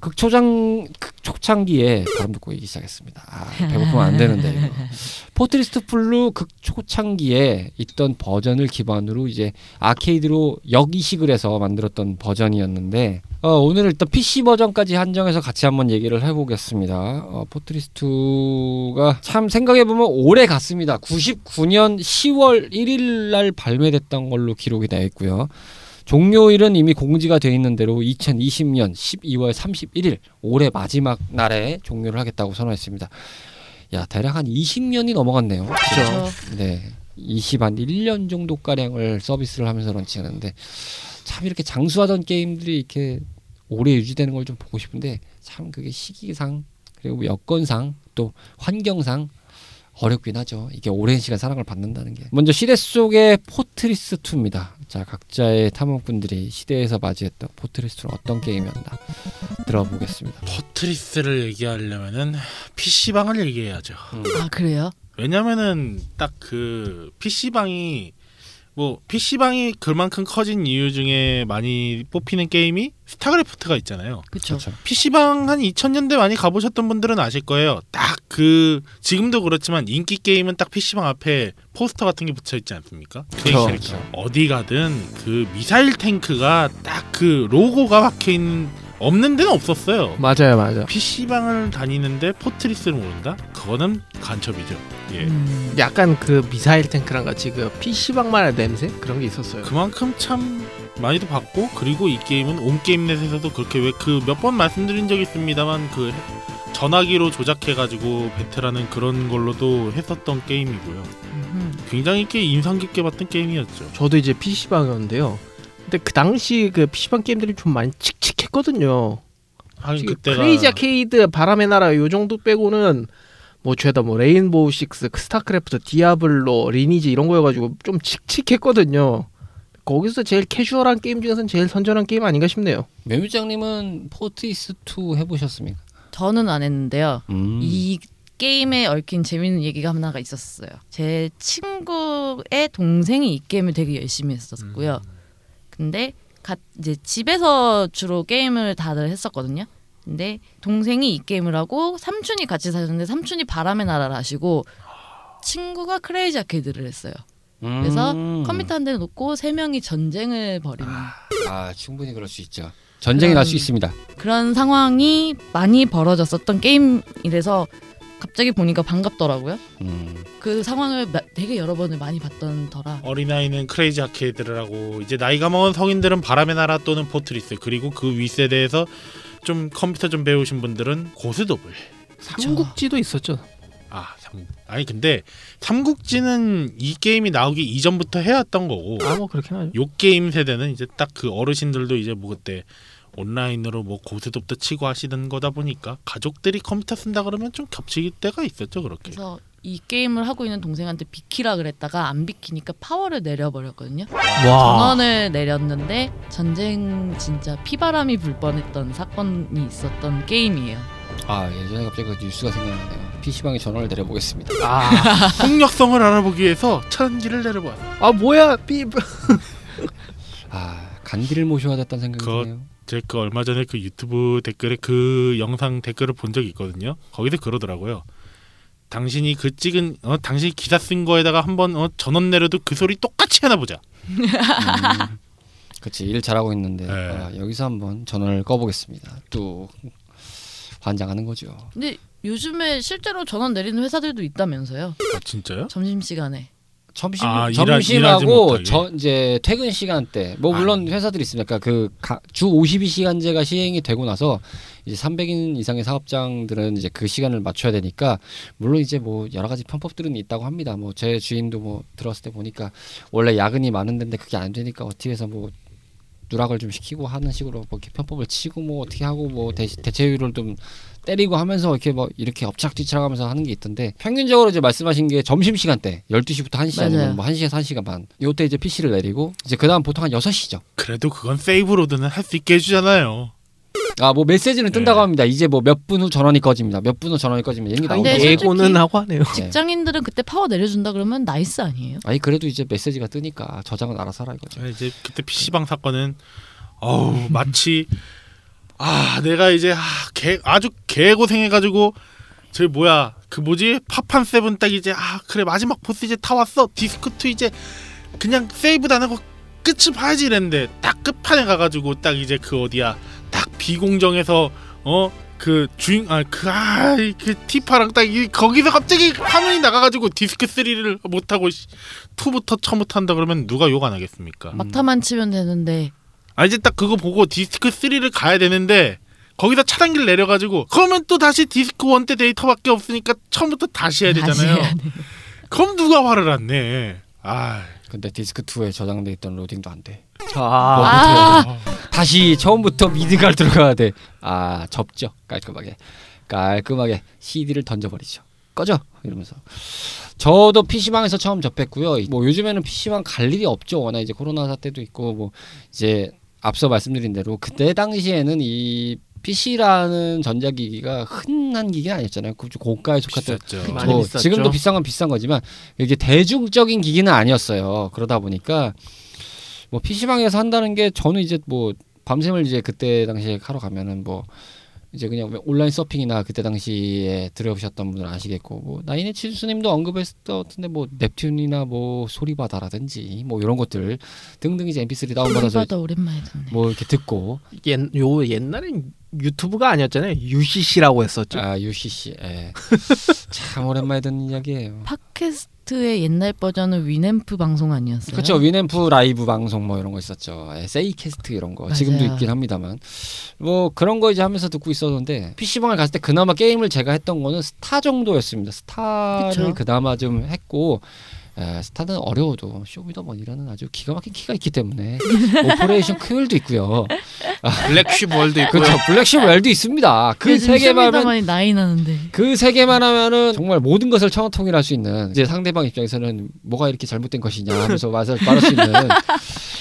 극초장 극초창기에 바람 듣고 얘기 시작했습니다. 아, 배고프면 안 되는데 이거. 포트리스 2 블루 극초창기에 있던 버전을 기반으로 이제 아케이드로 역이식을 해서 만들었던 버전이었는데 어, 오늘 일단 PC 버전까지 한정해서 같이 한번 얘기를 해보겠습니다. 어, 포트리스트가 참 생각해보면 오래 갔습니다. 99년 10월 1일 날 발매됐던 걸로 기록이 되어 있고요. 종료일은 이미 공지가 되어 있는 대로 2020년 12월 31일 올해 마지막 날에 종료를 하겠다고 선언했습니다. 야 대략 한 20년이 넘어갔네요. 그죠. 네. 20한 1년 정도 가량을 서비스를 하면서 런칭하는데 참 이렇게 장수하던 게임들이 이렇게 오래 유지되는 걸 좀 보고 싶은데 참 그게 시기상 그리고 여건상 또 환경상 어렵긴 하죠. 이게 오랜 시간 사랑을 받는다는 게. 먼저 시대 속의 포트리스 2입니다. 자, 각자의 탐험꾼들이 시대에서 맞이했던 포트리스 2는 어떤 게임이었나 들어보겠습니다. 포트리스를 얘기하려면은 PC방을 얘기해야죠. 아 그래요? 왜냐면은 딱 그 PC방이 뭐 PC방이 그만큼 커진 이유 중에 많이 뽑히는 게임이 스타크래프트가 있잖아요. 그쵸. 그렇죠. PC방 한 2000년대 많이 가보셨던 분들은 아실 거예요. 딱 그 지금도 그렇지만 인기 게임은 딱 PC방 앞에 포스터 같은 게 붙여 있지 않습니까? 그쵸. 그러니까 어디 가든 그 미사일 탱크가 딱 그 로고가 박혀 있는 없는 데는 없었어요. 맞아요, 맞아. PC방을 다니는데 포트리스를 모른다? 그거는 간첩이죠. 예. 음. 약간 그 미사일 탱크랑 같이 그 PC방만의 냄새 그런 게 있었어요. 그만큼 참 많이도 봤고 그리고 이 게임은 온게임넷에서도 그렇게 왜 그 몇 번 말씀드린 적이 있습니다만 그 전화기로 조작해가지고 배틀하는 그런 걸로도 했었던 게임이고요. 음흠. 굉장히 꽤 인상 깊게 봤던 게임이었죠. 저도 이제 PC방이었는데요. 근데 그 당시 그 PC방 게임들이 좀 많이 칙칙 했거든요. 지금 그때가 크레이지 아케이드, 바람의 나라 요 정도 빼고는 뭐 죄다 뭐 레인보우 식스, 그 스타크래프트, 디아블로, 리니지 이런 거여가지고 좀 칙칙했거든요. 거기서 제일 캐주얼한 게임 중에서는 제일 선전한 게임 아닌가 싶네요. 매미장님은 포트리스 2 해보셨습니까? 저는 안 했는데요. 음. 이 게임에 얽힌 재밌는 얘기가 하나가 있었어요. 제 친구의 동생이 이 게임을 되게 열심히 했었고요. 근데 가, 이제 집에서 주로 게임을 다들 했었거든요. 근데 동생이 이 게임을 하고 삼촌이 같이 사셨는데 삼촌이 바람의 나라를 하시고 친구가 크레이지 아케이드를 했어요. 그래서 음. 컴퓨터 한 대 놓고 세 명이 전쟁을 벌이는 아 충분히 그럴 수 있죠. 전쟁이 날 수 있습니다. 그런 상황이 많이 벌어졌었던 게임이라서 갑자기 보니까 반갑더라고요. 음. 그 상황을 마- 되게 여러 번을 많이 봤던 터라 어린아이는 크레이지 아케이드를 하고 이제 나이가 먹은 성인들은 바람의 나라 또는 포트리스 그리고 그 윗세대에서 좀 컴퓨터 좀 배우신 분들은 고스톱을 삼국지도 있었죠. 아 삼, 아니 근데 삼국지는 이 게임이 나오기 이전부터 해왔던 거고 아 뭐 그렇긴 하죠. 요 게임 세대는 이제 딱 그 어르신들도 이제 뭐 그때 온라인으로 뭐 고스톱도 치고 하시던 거다 보니까 가족들이 컴퓨터 쓴다 그러면 좀 겹칠 때가 있었죠 그렇게 그래서 이 게임을 하고 있는 동생한테 비키라 그랬다가 안 비키니까 파워를 내려버렸거든요. 와. 전원을 내렸는데 전쟁 진짜 피바람이 불 뻔했던 사건이 있었던 게임이에요. 아 예전에 갑자기 그 뉴스가 생각나네요. PC방에 전화를 내려보겠습니다. 아, 폭력성을 알아보기 위해서 천지를 내려봐 아 뭐야 삐 아 간디를 모셔야 됐다는 생각이 드네요. 제가 그 얼마 전에 그 유튜브 댓글에 그 영상 댓글을 본 적이 있거든요. 거기서 그러더라고요. 당신이 그 찍은 어 당신이 기사 쓴 거에다가 한번 어, 전원 내려도 그 소리 똑같이 하나 보자. 음, 그치 일 잘하고 있는데 네. 아, 여기서 한번 전화를 꺼보겠습니다. 또 환장하는 거죠. 근데 요즘에 실제로 전원 내리는 회사들도 있다면서요. 아 진짜요? 점심 시간에. 점심 아, 점심하고. 저 이제 퇴근 시간대 뭐 물론 회사들이 있으니까 그주 52시간제가 시행이 되고 나서 이제 300인 이상의 사업장들은 이제 그 시간을 맞춰야 되니까 물론 이제 뭐 여러 가지 편법들은 있다고 합니다. 뭐 제 지인도 뭐 들었을 때 보니까 원래 야근이 많은 데인데 그게 안 되니까 어떻게 해서 뭐 누락을 좀 시키고 하는 식으로 뭐 이렇게 편법을 치고 뭐 어떻게 하고 뭐 대, 대체율을 좀 때리고 하면서 이렇게 뭐 이렇게 엎치락뒤치락하면서 하는 게 있던데 평균적으로 이제 말씀하신 게 점심 시간 대 12시부터 1시 아니면 맞아요. 뭐 1시에서 1시간 반 요때 이제 PC를 내리고 이제 그다음 보통 한 6시죠. 그래도 그건 save load는 할 수 있게 해 주잖아요. 아 뭐 메시지는 뜬다고 네. 합니다. 이제 뭐 몇 분 후 전원이 꺼집니다. 몇 분 후 전원이 꺼집니다. 이런 게 나오고 솔직히- 예고는 하고 하네요. 네. 직장인들은 그때 파워 내려준다 그러면 nice 아니에요? 아니 그래도 이제 메시지가 뜨니까 저장은 알아서 하라 이거죠. 아, 이제 그때 PC방 사건은 어우 마치 아 내가 이제 아, 개, 아주 개고생해가지고 저 뭐야 그 뭐지? 파판 seven 딱 이제 아 그래 마지막 보스 이제 다 왔어. 디스크 2 이제 그냥 세이브도 안 하고 끝을 봐야지 이랬는데 딱 끝판에 가가지고 딱 이제 그 어디야 딱 비공정에서 어 그 주인 아그아그 티파랑 딱 이, 거기서 갑자기 화면이 나가가지고 디스크 3를 못 하고 2부터 처음부터 한다 그러면 누가 욕 안 하겠습니까? 막타만 치면 되는데 아 이제 딱 그거 보고 디스크 3를 가야 되는데 거기서 차단기를 내려가지고 그러면 또 다시 디스크 1 때 데이터밖에 없으니까 처음부터 다시 해야 되잖아요. 해야. 그럼 누가 화를 안 내? 아, 근데 디스크 2에 저장돼 있던 로딩도 안 돼. 아, 아, 어, 다 다시 처음부터 미드갈 들어가야 돼. 아 접죠 깔끔하게 깔끔하게 CD를 던져버리죠. 꺼져 이러면서 저도 PC방에서 처음 접했고요. 뭐 요즘에는 PC방 갈 일이 없죠. 워낙 이제 코로나 사태도 있고 뭐 이제 앞서 말씀드린 대로 그때 당시에는 이 PC라는 전자기기가 흔한 기기는 아니었잖아요. 그 고가에 속했던. 많이 뭐. 지금도 비싼 건 비싼 거지만 이게 대중적인 기기는 아니었어요. 그러다 보니까 뭐 PC방에서 한다는 게 저는 이제 뭐 밤샘을 이제 그때 당시에 하러 가면은 뭐 이제 그냥 온라인 서핑이나 그때 당시에 들어보셨던 분들은 아시겠고 뭐 나인의 칠수님도 언급했을 텐데 뭐 넵튠이나 뭐 소리바다라든지 뭐 이런 것들 등등 이제 MP3 다운받아서 소리바다 오랜만에 듣네. 뭐 이렇게 듣고 옛, 요 옛날엔 유튜브가 아니었잖아요. UCC라고 했었죠. 아 UCC 예. 참 오랜만에 듣는 이야기예요. 팟캐스트의 옛날 버전은 윈앰프 방송 아니었어요? 그렇죠 윈앰프 라이브 방송 뭐 이런 거 있었죠 예, 세이캐스트 이런 거 지금도 맞아요. 있긴 합니다만 뭐 그런 거 이제 하면서 듣고 있었는데 PC방을 갔을 때 그나마 게임을 제가 했던 거는 스타 정도였습니다 스타를 그쵸. 그나마 좀 했고 에, 스타는 어려워도 쇼미더머니라는 아주 기가 막힌 키가 있기 때문에 operation CWAL도 있고요 black sheep wall도 있고요. 그렇죠 black sheep wall도 있습니다 그 세 개만 하면 나이 나는데. 그 세 개만 하면은 정말 모든 것을 청통일할 수 있는 이제 상대방 입장에서는 뭐가 이렇게 잘못된 것이냐 하면서 말을 말할 수 있는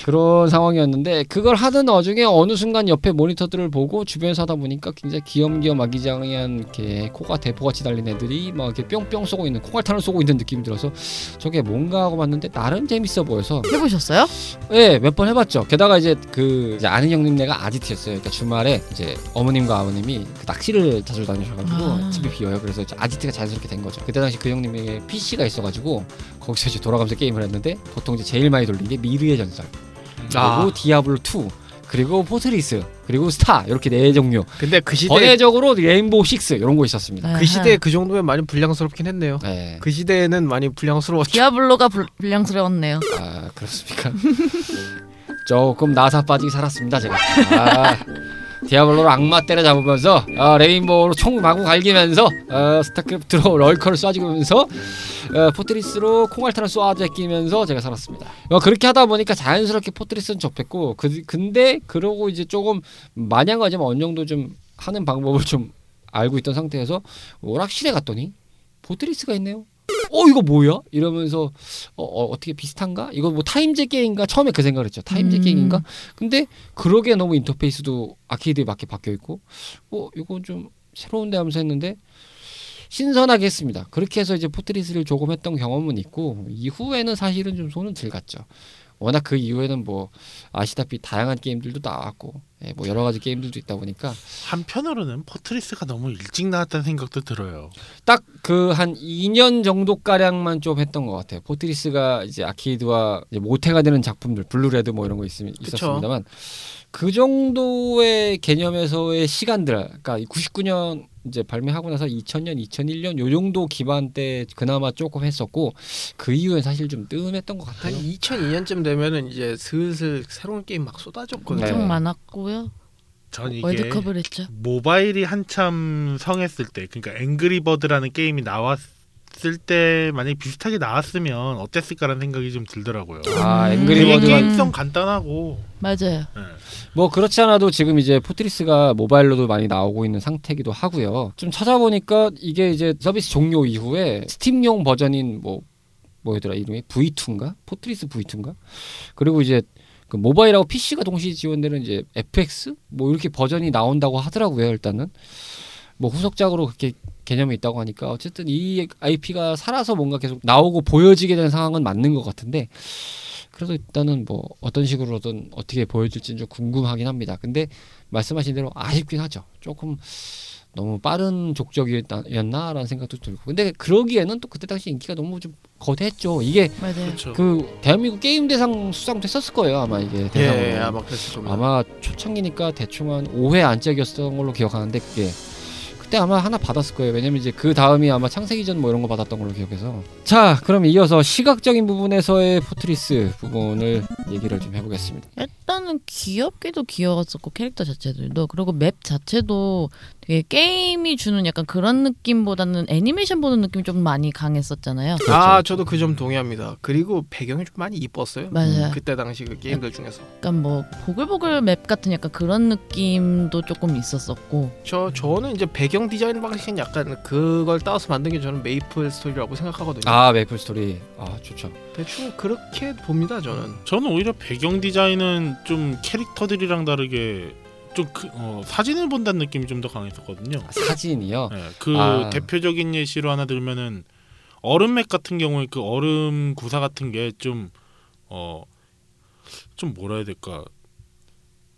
그런 상황이었는데 그걸 하는 와중에 어느 순간 옆에 모니터들을 보고 주변에서 하다 보니까 굉장히 귀염귀염 아기자기한 이렇게 코가 대포같이 달린 애들이 막 이렇게 뿅뿅 쏘고 있는 콩알탄을 쏘고 있는 느낌이 들어서 저게 뭔가 하고 봤는데 나름 재밌어 보여서 해보셨어요? 예, 몇 번 해봤죠. 게다가 이제 그 이제 아는 형님네가 아지트였어요. 그러니까 주말에 이제 어머님과 아버님이 그 낚시를 자주 다니셔가지고 아. 집이 비어요. 그래서 이제 아지트가 자연스럽게 된 거죠. 그때 당시 그 형님에게 PC가 있어가지고 거기서 이제 돌아가면서 게임을 했는데 보통 이제 제일 많이 돌린 게 미르의 전설, 그리고 아. 디아블로 2, 그리고 포트리스, 그리고 스타 이렇게 네 종류. 근데 그 시대 번외적으로 레인보우 6 이런 거 있었습니다. 그 시대에 그 정도면 많이 불량스럽긴 했네요. 네. 그 시대에는 많이 불량스러웠죠. 디아블로가 불, 불량스러웠네요. 아 그렇습니까? 조금 나사 빠지게 살았습니다 제가. 아, 디아블로로 악마 때려잡으면서 어, 레인보우로 총 마구 갈기면서 어, 스타크래프트로 lurker를 쏴주면서 어, 포트리스로 콩알탄을 쏴 제끼면서 제가 살았습니다. 어, 그렇게 하다 보니까 자연스럽게 포트리스는 접했고 그, 근데 그러고 이제 조금 마냥 하지만 어느 정도 좀 하는 방법을 좀 알고 있던 상태에서 오락실에 갔더니 포트리스가 있네요. 어 이거 뭐야? 이러면서 어, 어, 떻게 비슷한가? 이거 뭐 타임제 게임인가? 처음에 그 생각을 했죠. 타임제 음. 게임인가? 근데 그러게 너무 인터페이스도 아케이드에 맞게 바뀌어 있고 어 이거 좀 새로운데 하면서 했는데 신선하게 했습니다. 그렇게 해서 이제 포트리스를 조금 했던 경험은 있고 이후에는 사실은 좀 손은 덜 갔죠. 워낙 그 이후에는 뭐 아시다시피 다양한 게임들도 나왔고 예, 뭐 여러 가지 게임들도 있다 보니까 한편으로는 포트리스가 너무 일찍 나왔다는 생각도 들어요. 딱 그 한 2년 정도 가량만 좀 했던 것 같아요. 포트리스가 이제 아케이드와 이제 모태가 되는 작품들, 블루레드 뭐 이런 거 있으면 있었습니다만 그 정도의 개념에서의 시간들, 그러니까 99년 이제 발매하고 나서 2000년, 2001년 요 정도 기반 때 그나마 조금 했었고 그 이후엔 사실 좀 뜸했던 것한 같아요. 2002년쯤 되면은 이제 슬슬 새로운 게임 막 쏟아졌거든요. 네. 엄청 많았고요. 전 이게 월드컵을 했죠. 모바일이 한참 성했을 때, 그러니까 앵그리버드라는 게임이 나왔 을 때 만약 에 비슷하게 나왔으면 어땠을까라는 생각이 좀 들더라고요. 아, 음. 되게 앵그리버드가 게임성 간단하고 맞아요. 예. 뭐 그렇지 않아도 지금 이제 포트리스가 모바일로도 많이 나오고 있는 상태이기도 하고요. 좀 찾아보니까 이게 이제 서비스 종료 이후에 스팀용 버전인 뭐 뭐였더라 이름이 V2인가? 포트리스 V2인가? 그리고 이제 그 모바일하고 PC가 동시에 지원되는 이제 FX 뭐 이렇게 버전이 나온다고 하더라고요. 일단은 뭐 후속작으로 그렇게 개념이 있다고 하니까 어쨌든 이 IP가 살아서 뭔가 계속 나오고 보여지게 되는 상황은 맞는 것 같은데 그래도 일단은 뭐 어떤 식으로든 어떻게 보여질지는 좀 궁금하긴 합니다. 근데 말씀하신 대로 아쉽긴 하죠. 조금 너무 빠른 족적이었나라는 생각도 들고. 근데 그러기에는 또 그때 당시 인기가 너무 좀 거대했죠. 이게 맞아요. 그렇죠. 그 대한민국 게임 대상 수상도 했었을 거예요. 아마 이게 대상으로. 예, 아마 그랬을 겁니다. 아마 초창기니까 대충 한 5회 안짝이었던 걸로 기억하는데 그게 그때 아마 하나 받았을 거예요. 왜냐면 이제 그 다음이 아마 창세기전 뭐 이런 거 받았던 걸로 기억해서. 자, 그럼 이어서 시각적인 부분에서의 포트리스 부분을 얘기를 좀 해보겠습니다. 일단은 귀엽기도 귀여웠었고 캐릭터 자체들도 그리고 맵 자체도 되게 게임이 주는 약간 그런 느낌보다는 애니메이션 보는 느낌이 좀 많이 강했었잖아요. 아 저도 그 점 동의합니다. 그리고 배경이 좀 많이 이뻤어요. 맞아요. 그때 당시 그 게임들 중에서 약간 뭐 보글보글 맵 같은 약간 그런 느낌도 조금 있었었고 저 저는 이제 배경 디자인 방식은 약간 그걸 따와서 만든 게 저는 메이플 스토리라고 생각하거든요. 아, 메이플 스토리. 아, 좋죠. 대충 그렇게 봅니다 저는. 저는 오히려 배경 디자인은 좀 캐릭터들이랑 다르게 좀 그, 어, 사진을 본다는 느낌이 좀 더 강했었거든요. 아, 사진이요. 네, 그 아. 대표적인 예시로 하나 들면은 얼음맵 같은 경우에 그 얼음 구사 같은 게 좀 어, 좀 뭐라 해야 될까?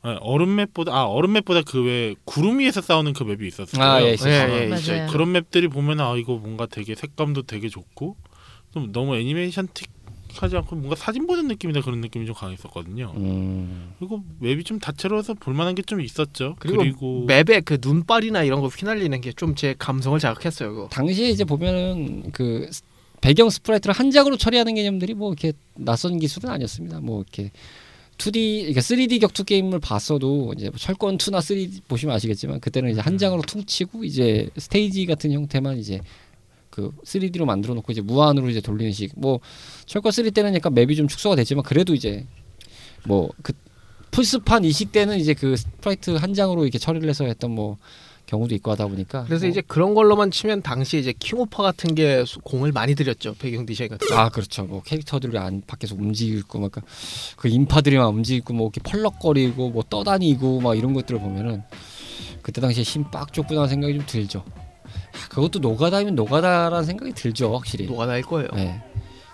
네, 얼음 맵보다 아 얼음 맵보다 그외 구름 위에서 싸우는 그 맵이 있었어요. 아, 예, 예, 있었어요. 예, 맞아요. 있죠. 그런 맵들이 보면 아 이거 뭔가 되게 색감도 되게 좋고 좀 너무 애니메이션틱 하지 않고 뭔가 사진 보는 느낌이다 그런 느낌이 좀 강했었거든요. 음. 그리고 맵이 좀 다채로워서 볼만한 게 좀 있었죠. 그리고, 그리고, 맵에 그 눈발이나 이런 거 휘날리는 게 좀 제 감성을 자극했어요. 그거. 당시에 이제 보면은 그 스- 배경 sprite를 한 장으로 처리하는 개념들이 뭐 이렇게 낯선 기술은 아니었습니다. 뭐 이렇게 2D 이렇게 3D 격투 게임을 봤어도 이제 뭐 철권 2나 3D 보시면 아시겠지만 그때는 이제 한 장으로 퉁치고 이제 스테이지 같은 형태만 이제 그 3D로 만들어 놓고 이제 무한으로 이제 돌리는 식. 뭐 철권 3 때는 약간 맵이 좀 축소가 됐지만 그래도 이제 뭐 그 플스판 이식 때는 이제 그 sprite 한 장으로 이렇게 처리를 해서 했던 뭐 경우도 있고 하다 보니까 그래서 뭐 이제 그런 걸로만 치면 당시 이제 킹오파 같은 게 수- 공을 많이 들였죠. 배경 디자인 같은. 거. 아 그렇죠. 뭐 캐릭터들이 안 밖에서 움직이고 막그 인파들이 막 움직이고 뭐 이렇게 펄럭거리고 뭐 떠다니고 막 이런 것들을 보면은 그때 당시에 힘빡 줬구나 생각이 좀 들죠. 야, 그것도 노가다면 노가다라는 생각이 들죠, 확실히. 노가다일 거예요. 네.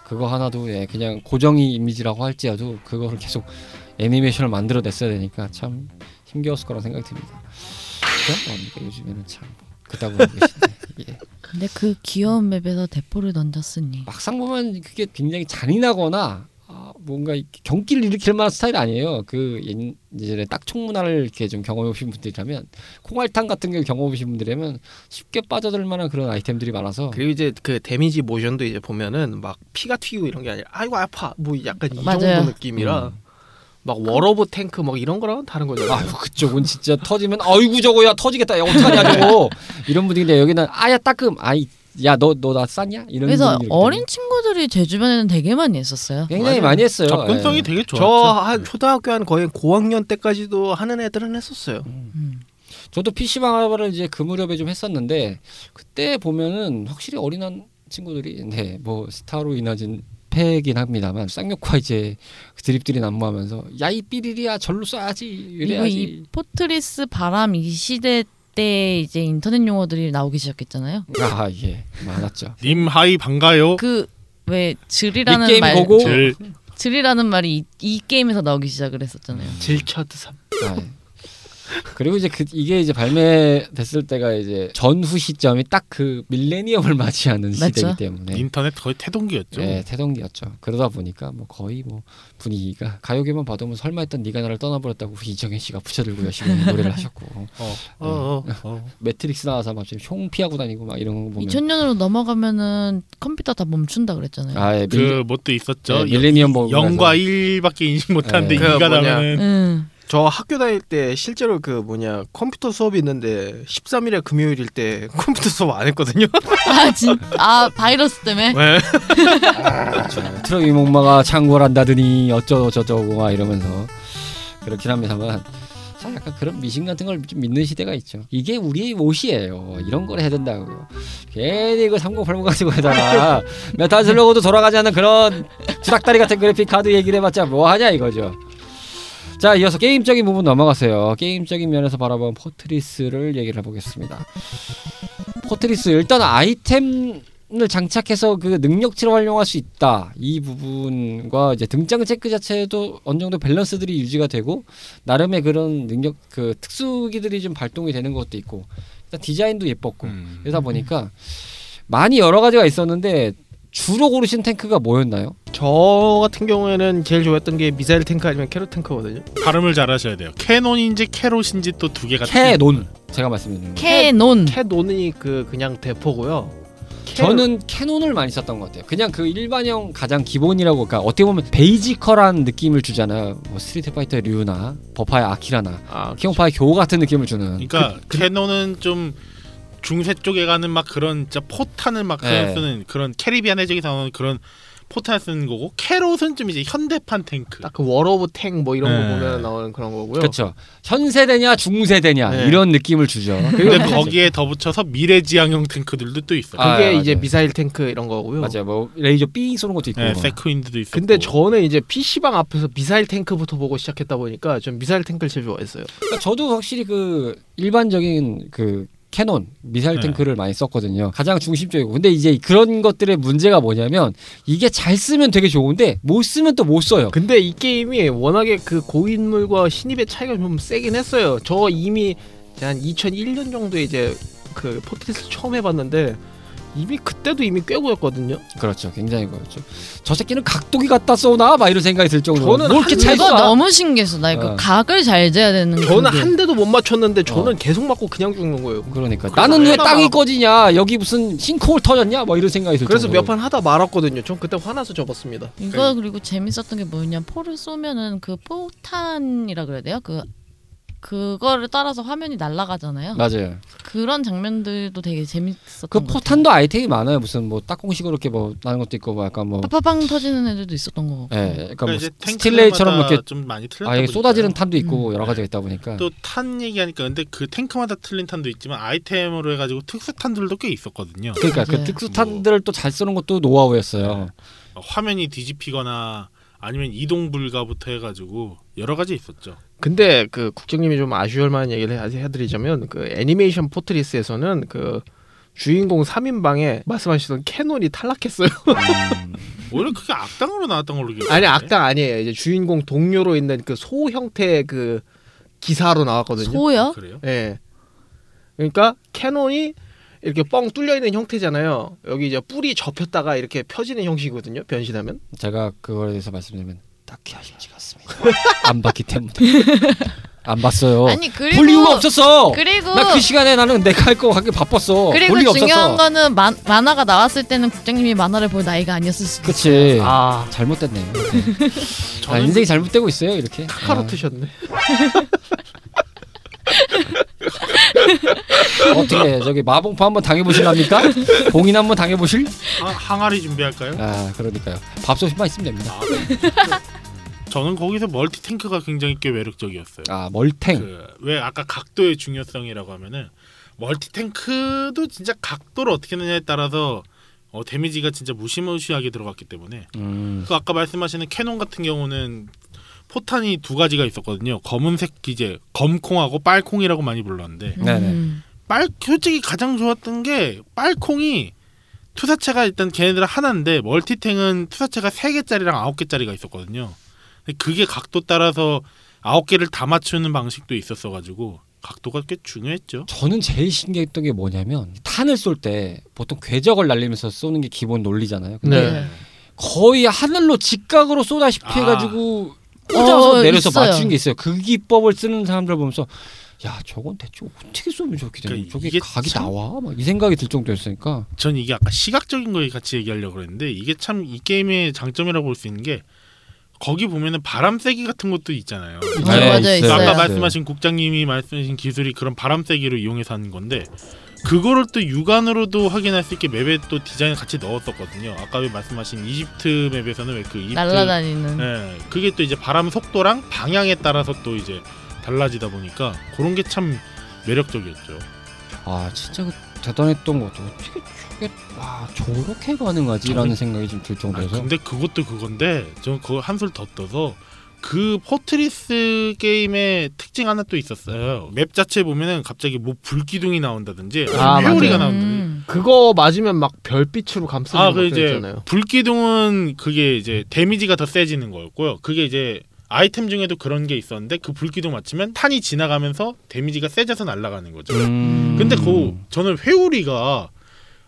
그거 하나도 예, 그냥 고정이 이미지라고 할지라도 그거를 계속 애니메이션을 만들어냈어야 되니까 참 힘겨웠을 거라는 생각이 듭니다. 그런 겁니까 요즘에는 참 그따구 하고 계신데 예. 근데 그 귀여운 맵에서 대포를 던졌으니 막상 보면 그게 굉장히 잔인하거나 아, 뭔가 경기를 일으킬 만한 스타일 아니에요. 그 옛- 예전에 딱총 문화를 이렇게 좀 경험해 보신 분들이라면 콩알탄 같은 걸 경험해 보신 분들이라면 쉽게 빠져들 만한 그런 아이템들이 많아서 그리고 이제 그 데미지 모션도 이제 보면은 막 피가 튀고 이런 게 아니라 아이고 아파 뭐 약간 이 맞아요. 정도 느낌이라 음. 막 월드 오브 탱크 막 이런 거랑은 다른 거잖아요. 아유 그쪽은 진짜 터지면 아이고 저거야 터지겠다 야 어떡하냐 저거 이런 분위기인데 여기는 아야 따끔 아이 야 너 너 나 쐈냐 이런 그래서 어린 친구들이 제 주변에는 되게 많이 했었어요. 굉장히. 많이 했어요. 접근성이 예. 되게 저 좋았죠. 한 초등학교 한 거의 고학년 때까지도 하는 애들은 했었어요. 음. 저도 PC방 알바를 이제 그 무렵에 좀 했었는데 그때 보면은 확실히 어린한 친구들이 네 뭐 스타로 인하진 패긴 합니다만 쌍욕과 이제 그 드립들이 난무하면서 야 이 삐리리야 절로 쏴야지 이래야지 이 포트리스 바람 이 시대 때 이제 인터넷 용어들이 나오기 시작했잖아요. 아 예 많았죠 님 하이 반가요. 그왜이 즐이라는 말 보고 질 즐이라는 말이 이, 이 게임에서 나오기 시작을 했었잖아요. 즐 쳐드삼. 아, 예. 그리고 이제 그 이게 이제 발매됐을 때가 이제 전후 시점이 딱 그 밀레니엄을 맞이하는 맞죠. 시대이기 때문에 인터넷 거의 태동기였죠. 네, 태동기였죠. 그러다 보니까 뭐 거의 뭐 분위기가 가요계만 봐도 뭐 설마 했던 네가 나를 떠나버렸다고 이정현 씨가 부채 들고 열심히 노래를 하셨고 어, 어, 어, 어. 매트릭스 나와서 막 지금 총 피하고 다니고 막 이런 거 보면 2000년으로 넘어가면은 컴퓨터 다 멈춘다 그랬잖아요. 아, 예, 그 밀, 뭣도 있었죠. 네, 밀레니엄 뭐 0과 1밖에 인식 못하는데 네. 그 2가 뭐냐. 나면은 응. 저 학교 다닐 때 실제로 그 뭐냐 컴퓨터 수업이 있는데 13일에 금요일일 때 컴퓨터 수업 안 했거든요. 아 진, 아 바이러스 때문에. 네. 그렇죠. 트럭 이목마가 창궐한다더니 어쩌고 저쩌고 막 이러면서 그렇긴 합니다만 참 약간 그런 미신 같은 걸 좀 믿는 시대가 있죠. 이게 우리의 옷이에요. 이런 걸 해야 된다고요. 괜히 그 3080 같은 거에다가 메탈 슬러그도 돌아가지 않는 그런 구닥다리 같은 그래픽 카드 얘기를 해봤자 뭐 하냐 이거죠. 자 이어서 게임적인 부분 넘어가세요. 게임적인 면에서 바라본 포트리스를 얘기를 해보겠습니다. 포트리스 일단 아이템 을 장착해서 그 능력치를 활용할 수 있다 이 부분과 이제 등장 탱크 자체도 어느 정도 밸런스들이 유지가 되고 나름의 그런 능력 그 특수기들이 좀 발동이 되는 것도 있고 일단 디자인도 예뻤고 음. 그러다 보니까 많이 여러 가지가 있었는데 주로 고르신 탱크가 뭐였나요? 저 같은 경우에는 제일 좋아했던 게 미사일 탱크 아니면 캐롯 탱크거든요. 발음을 잘하셔야 돼요. 캐논인지 캐롯인지 또 두 개가 캐논 제가 말씀드리는 거. 캐논. 캐논이 그 그냥 대포고요. 캐- 저는 캐논을 많이 썼던 것 같아요. 그냥 그 일반형 가장 기본이라고 그러니까 어떻게 보면 basical한 느낌을 주잖아요. 뭐 스트리트 파이터 류나 버파의 아키라나 아, 킹오파의 교 같은 느낌을 주는. 그러니까 캐논은 좀 중세 쪽에 가는 막 그런 진짜 포탄을 막 네. 쓰는 그런 캐리비안 해적에서 나오는 그런 포탄을 쓰는 거고 캐롯은 좀 이제 현대판 탱크. 딱 그 World of Tank 뭐 이런 네. 거 보면 나오는 그런 거고요. 그렇죠. 현세대냐 중세대냐 네. 이런 느낌을 주죠. 근데 거기에 더 붙여서 미래지향형 탱크들도 또 있어요. 아, 그게 맞아요. 이제 미사일 탱크 이런 거고요. 맞아요. 뭐 레이저 삥 쏘는 것도 있고. 네, 세크윈드도 있었고. 근데 저는 이제 PC방 앞에서 미사일 탱크부터 보고 시작했다 보니까 전 미사일 탱크를 제일 좋아했어요. 그러니까 저도 확실히 그 일반적인 그 캐논 미사일 네. 탱크를 많이 썼거든요. 가장 중심적이고. 근데 이제 그런 것들의 문제가 뭐냐면 이게 잘 쓰면 되게 좋은데 못 쓰면 또 못 써요. 근데 이 게임이 워낙에 그 고인물과 신입의 차이가 좀 세긴 했어요. 저 이미 한 2001년 정도에 이제 그 포트리스 처음 해봤는데 이미 그때도 이미 꽤 고였거든요. 그렇죠. 굉장히 그렇죠. 저 새끼는 각도기 갖다 쏘나? 막 이런 생각이 들 정도로. 저는 뭘 이렇게 그거 쏴? 너무 신기했어. 나 이거 어. 각을 잘 재야 되는. 저는 그게. 한 대도 못 맞췄는데 저는 어. 계속 맞고 그냥 죽는 거예요. 그러니까 그래서 나는 왜 땅이 꺼지냐? 여기 무슨 싱크홀 터졌냐? 뭐 이런 생각이 들 그래서 정도로. 몇 판 하다 말았거든요. 전 그때 화나서 접었습니다. 이거 그리고 재밌었던 게 뭐냐 포를 쏘면은 그 포탄이라 그래야 돼요 그 그거를 따라서 화면이 날아가잖아요 맞아요. 그런 장면들도 되게 재밌었던 그것 같아요 포탄도 아이템이 많아요. 무슨 뭐 딱공식으로 이렇게 뭐 나는 것도 있고 뭐 약간 뭐 파파방 터지는 애들도 있었던 거 같고 예, 그러니까 뭐 스틸레이처럼 이렇게 좀 많이 틀렸다 아예 보니까요. 쏟아지는 탄도 있고 음. 여러 가지가 있다 보니까 또 탄 얘기하니까 근데 그 탱크마다 틀린 탄도 있지만 아이템으로 해가지고 특수 탄들도 꽤 있었거든요. 그러니까 그 맞아요. 특수탄들을 또 잘 쓰는 것도 노하우였어요. 화면이 뒤집히거나 아니면 이동 불가부터 해가지고 여러 가지 있었죠. 근데 그 국장님이 좀 아쉬울 만한 얘기를 해- 해드리자면 그 애니메이션 포트리스에서는 그 주인공 3인방에 말씀하시던 캐논이 탈락했어요. 음. 오히려 그게 악당으로 나왔던 걸로 기억해요. 아니 악당 아니에요. 이제 주인공 동료로 있는 그 소 형태의 그 기사로 나왔거든요. 소요? 그래요? 예. 그러니까 캐논이 이렇게 뻥 뚫려 있는 형태잖아요. 여기 이제 뿔이 접혔다가 이렇게 펴지는 형식이거든요. 변신하면. 제가 그거에 대해서 말씀드리면 딱히 아쉽지가 않습니다. 안 봤기 때문에 안 봤어요. 아니 그리고 볼 이유가 없었어. 그리고 나 그 시간에 나는 내가 할 거 하기 바빴어. 그리고 볼 일이 중요한 없었어. 거는 만, 만화가 나왔을 때는 국장님이 만화를 볼 나이가 아니었을 수도 있어요. 그치. 아 잘못됐네요. 네. 아, 저는 인생이 잘못되고 있어요 이렇게. 카카로트셨네. 아, 어떻게 저기 마봉파 한번 당해보실랍니까? 봉인 한번 당해보실? 하- 항아리 준비할까요? 아 그러니까요. 밥솥만 있으면 됩니다. 아, 저는 거기서 멀티 탱크가 굉장히 꽤 매력적이었어요. 아 멀탱. 그왜 아까 각도의 중요성이라고 하면은 멀티 탱크도 진짜 각도를 어떻게 하느냐에 따라서 어, 데미지가 진짜 무시무시하게 들어갔기 때문에 음. 그 아까 말씀하시는 캐논 같은 경우는 포탄이 두 가지가 있었거든요. 검은색 이제 검콩하고 빨콩이라고 많이 불렀는데 네네. 음. 빨 솔직히 가장 좋았던 게 빨콩이 투사체가 일단 걔네들 하나인데 멀티탱은 투사체가 세 개짜리랑 아홉 개짜리가 있었거든요. 그게 각도 따라서 아홉 개를 다 맞추는 방식도 있었어 가지고 각도가 꽤 중요했죠. 저는 제일 신기했던 게 뭐냐면 탄을 쏠 때 보통 궤적을 날리면서 쏘는 게 기본 논리잖아요. 근데 네. 거의 하늘로 직각으로 쏘다시피 아. 해가지고 꽂아서 어, 내려서 있어요. 맞춘 게 있어요. 그 기법을 쓰는 사람들 보면서 야 저건 대체 어떻게 쏘면 저렇게 되는 그러니까 저게 각이 참- 나와? 막 이 생각이 들 정도였으니까 전 이게 아까 시각적인 거 같이 얘기하려고 그랬는데 이게 참 이 게임의 장점이라고 볼 수 있는 게 거기 보면은 바람 쐐기 같은 것도 있잖아요. 네, 맞아요. 아까. 말씀하신 국장님이 말씀하신 기술이 그런 바람 쐐기로 이용해서 하는 건데 그거를 또 육안으로도 확인할 수 있게 맵에 또 디자인을 같이 넣었었거든요. 아까 왜 말씀하신 이집트 맵에서는 왜그 이집트 날라다니는 예, 그게 또 이제 바람 속도랑 방향에 따라서 또 이제 달라지다 보니까 그런 게 참 매력적이었죠. 아 진짜 그 대단했던 것도 어떻게 저게 와 저렇게 가능하지라는 저는- 생각이 좀 들 아, 정도여서 근데 그것도 그건데 저는 그거 한술 더 떠서 그 포트리스 게임의 특징 하나 또 있었어요. 맵 자체 보면은 갑자기 뭐 불기둥이 나온다든지 아, 회오리가 맞아요. 나온다든지 음. 그거 맞으면 막 별빛으로 감싸는 아, 그 이제 있잖아요. 불기둥은 그게 이제 데미지가 더 세지는 거였고요. 그게 이제 아이템 중에도 그런 게 있었는데 그 불기둥 맞추면 탄이 지나가면서 데미지가 세져서 날아가는 거죠. 음. 근데 그 저는 회오리가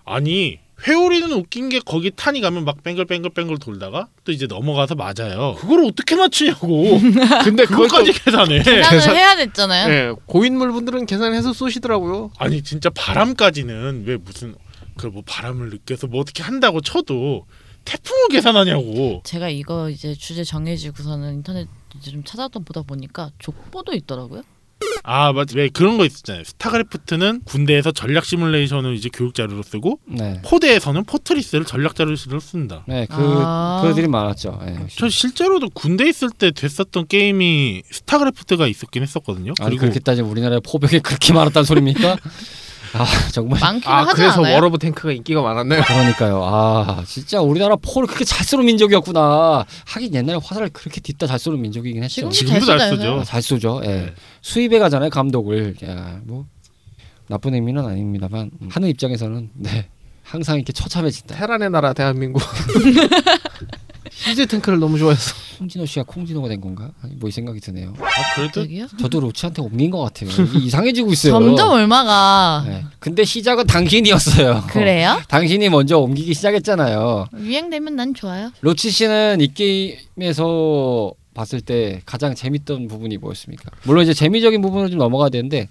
아니 회오리는 웃긴 게 거기 탄이 가면 막 뱅글뱅글뱅글 돌다가 또 이제 넘어가서 맞아요. 그걸 어떻게 맞추냐고. 근데 그것까지 계산해. 계산을 계산- 해야 됐잖아요. 예, 고인물 분들은 계산해서 쏘시더라고요. 아니 진짜 바람까지는 왜 무슨 그 뭐 바람을 느껴서 뭐 어떻게 한다고 쳐도 태풍을 계산하냐고. 제가 이거 이제 주제 정해지고서는 인터넷 이제 좀 찾아다 보다 보니까 족보도 있더라고요. 아 맞. 왜 그런 거 있었잖아요. 스타크래프트는 군대에서 전략 시뮬레이션을 이제 교육 자료로 쓰고 네. 포대에서는 포트리스를 전략 자료로 쓴다. 네, 그 아. 그들이 많았죠. 예, 역시. 저 실제로도 군대 있을 때 됐었던 게임이 스타크래프트가 있었긴 했었거든요. 아니 그리고 그렇게 따지면 우리나라에 포병이 그렇게 많았다는 소리입니까? 아 정말 많기는 아 하지 그래서 않아요? World of Tank가 인기가 많았네요. 그러니까요. 아 진짜 우리나라 포를 그렇게 잘 쏘는 민족이었구나. 하긴 옛날에 화살을 그렇게 뒷다 잘 쏘는 민족이긴 했죠. 지금도 잘 잘. 쓰죠. 아, 잘 쏘죠. 예. 네. 수입해 가잖아요 감독을. 야, 뭐 나쁜 의미는 아닙니다만 음, 하는 입장에서는 네 항상 이렇게 처참해진다. 테란의 나라 대한민국. siege 탱크를 너무 좋아해서. 홍진호 씨가 콩진호가 된 건가? 뭐이 생각이 드네요. 아, 그래도 저기요? 저도 로치한테 옮긴 것 같아요. 이게 이상해지고 있어요. 점점 얼마가 네. 근데 시작은 당신이었어요. 그래요? 당신이 먼저 옮기기 시작했잖아요. 유행되면 난 좋아요. 로치 씨는 이 게임에서 봤을 때 가장 재밌던 부분이 뭐였습니까? 물론 이제 재미적인 부분을 좀 넘어가야 되는데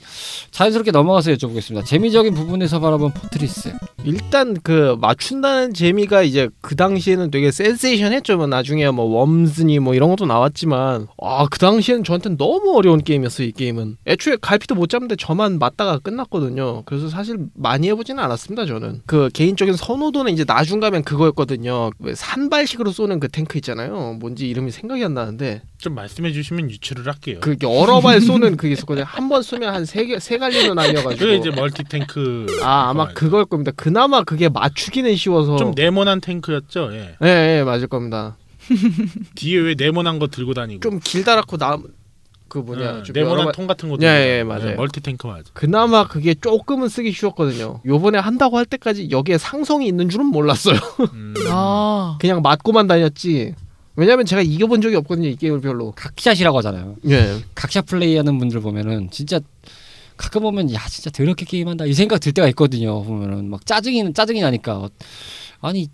자연스럽게 넘어가서 여쭤보겠습니다. 재미적인 부분에서 바라본 포트리스. 일단 그 맞춘다는 재미가 이제 그 당시에는 되게 센세이션했죠. 뭐 나중에 뭐 Worms니 뭐 이런 것도 나왔지만 아 그 당시에는 저한테는 너무 어려운 게임이었어요. 이 게임은 애초에 갈피도 못 잡는데 저만 맞다가 끝났거든요. 그래서 사실 많이 해보지는 않았습니다. 저는 그 개인적인 선호도는 이제 나중 가면 그거였거든요. 왜 산발식으로 쏘는 그 탱크 있잖아요. 뭔지 이름이 생각이 안 나는데 좀 말씀해 주시면 유추를 할게요. 그 여러 발 쏘는 그게 있었거든요. 한 번 쏘면 한 세개세 갈리는 아니어가지고. 그게 이제 멀티 탱크. 아 아마 그걸 겁니다. 그나마 그게 맞추기는 쉬워서 좀 네모난 탱크였죠. 예. 예, 예, 맞을 겁니다. 뒤에 왜 네모난 거 들고 다니고. 좀 길다랗고 나 그 뭐냐 예, 좀 네모난 발- 통 같은 거. 예, 들고 예, 다니고. 맞아요. 멀티 탱크 맞아. 그나마 그게 조금은 쓰기 쉬웠거든요. 요번에 한다고 할 때까지 여기에 상성이 있는 줄은 몰랐어요. 음. 아 그냥 맞고만 다녔지. 왜냐면 제가 이겨본 적이 없거든요. 이 게임을 별로. 각샷이라고 하잖아요. 예. 각샷 플레이하는 분들 보면은 진짜 가끔 보면 야 진짜 더럽게 게임한다 이 생각 들 때가 있거든요. 보면은 막 짜증이 짜증이 나니까 아니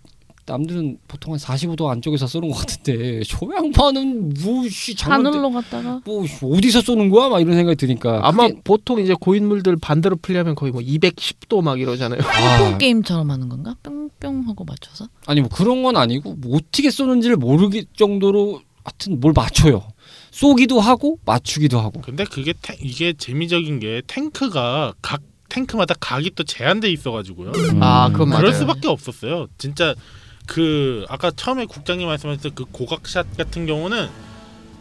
남들은 보통 한 45도 안쪽에서 쏘는 것 같은데 저 양반은 뭐씨 하늘로 갔다가 뭐 어디서 쏘는 거야? 막 이런 생각이 드니까 아마 그게- 보통 이제 고인물들 반대로 풀려면 거의 뭐 210도 막 이러잖아요. 핑퐁 아, 게임처럼 하는 건가? 뿅뿅 하고 맞춰서? 아니 뭐 그런 건 아니고 뭐 어떻게 쏘는지를 모르기 정도로 하여튼 뭘 맞춰요. 쏘기도 하고 맞추기도 하고. 근데 그게 탱- 이게 재미적인 게 탱크가 각 탱크마다 각이 또 제한돼 있어가지고요. 아, 음. 그건 맞아요. 그럴 수밖에 없었어요. 진짜 그 아까 처음에 국장님 말씀하셨던 그 고각샷 같은 경우는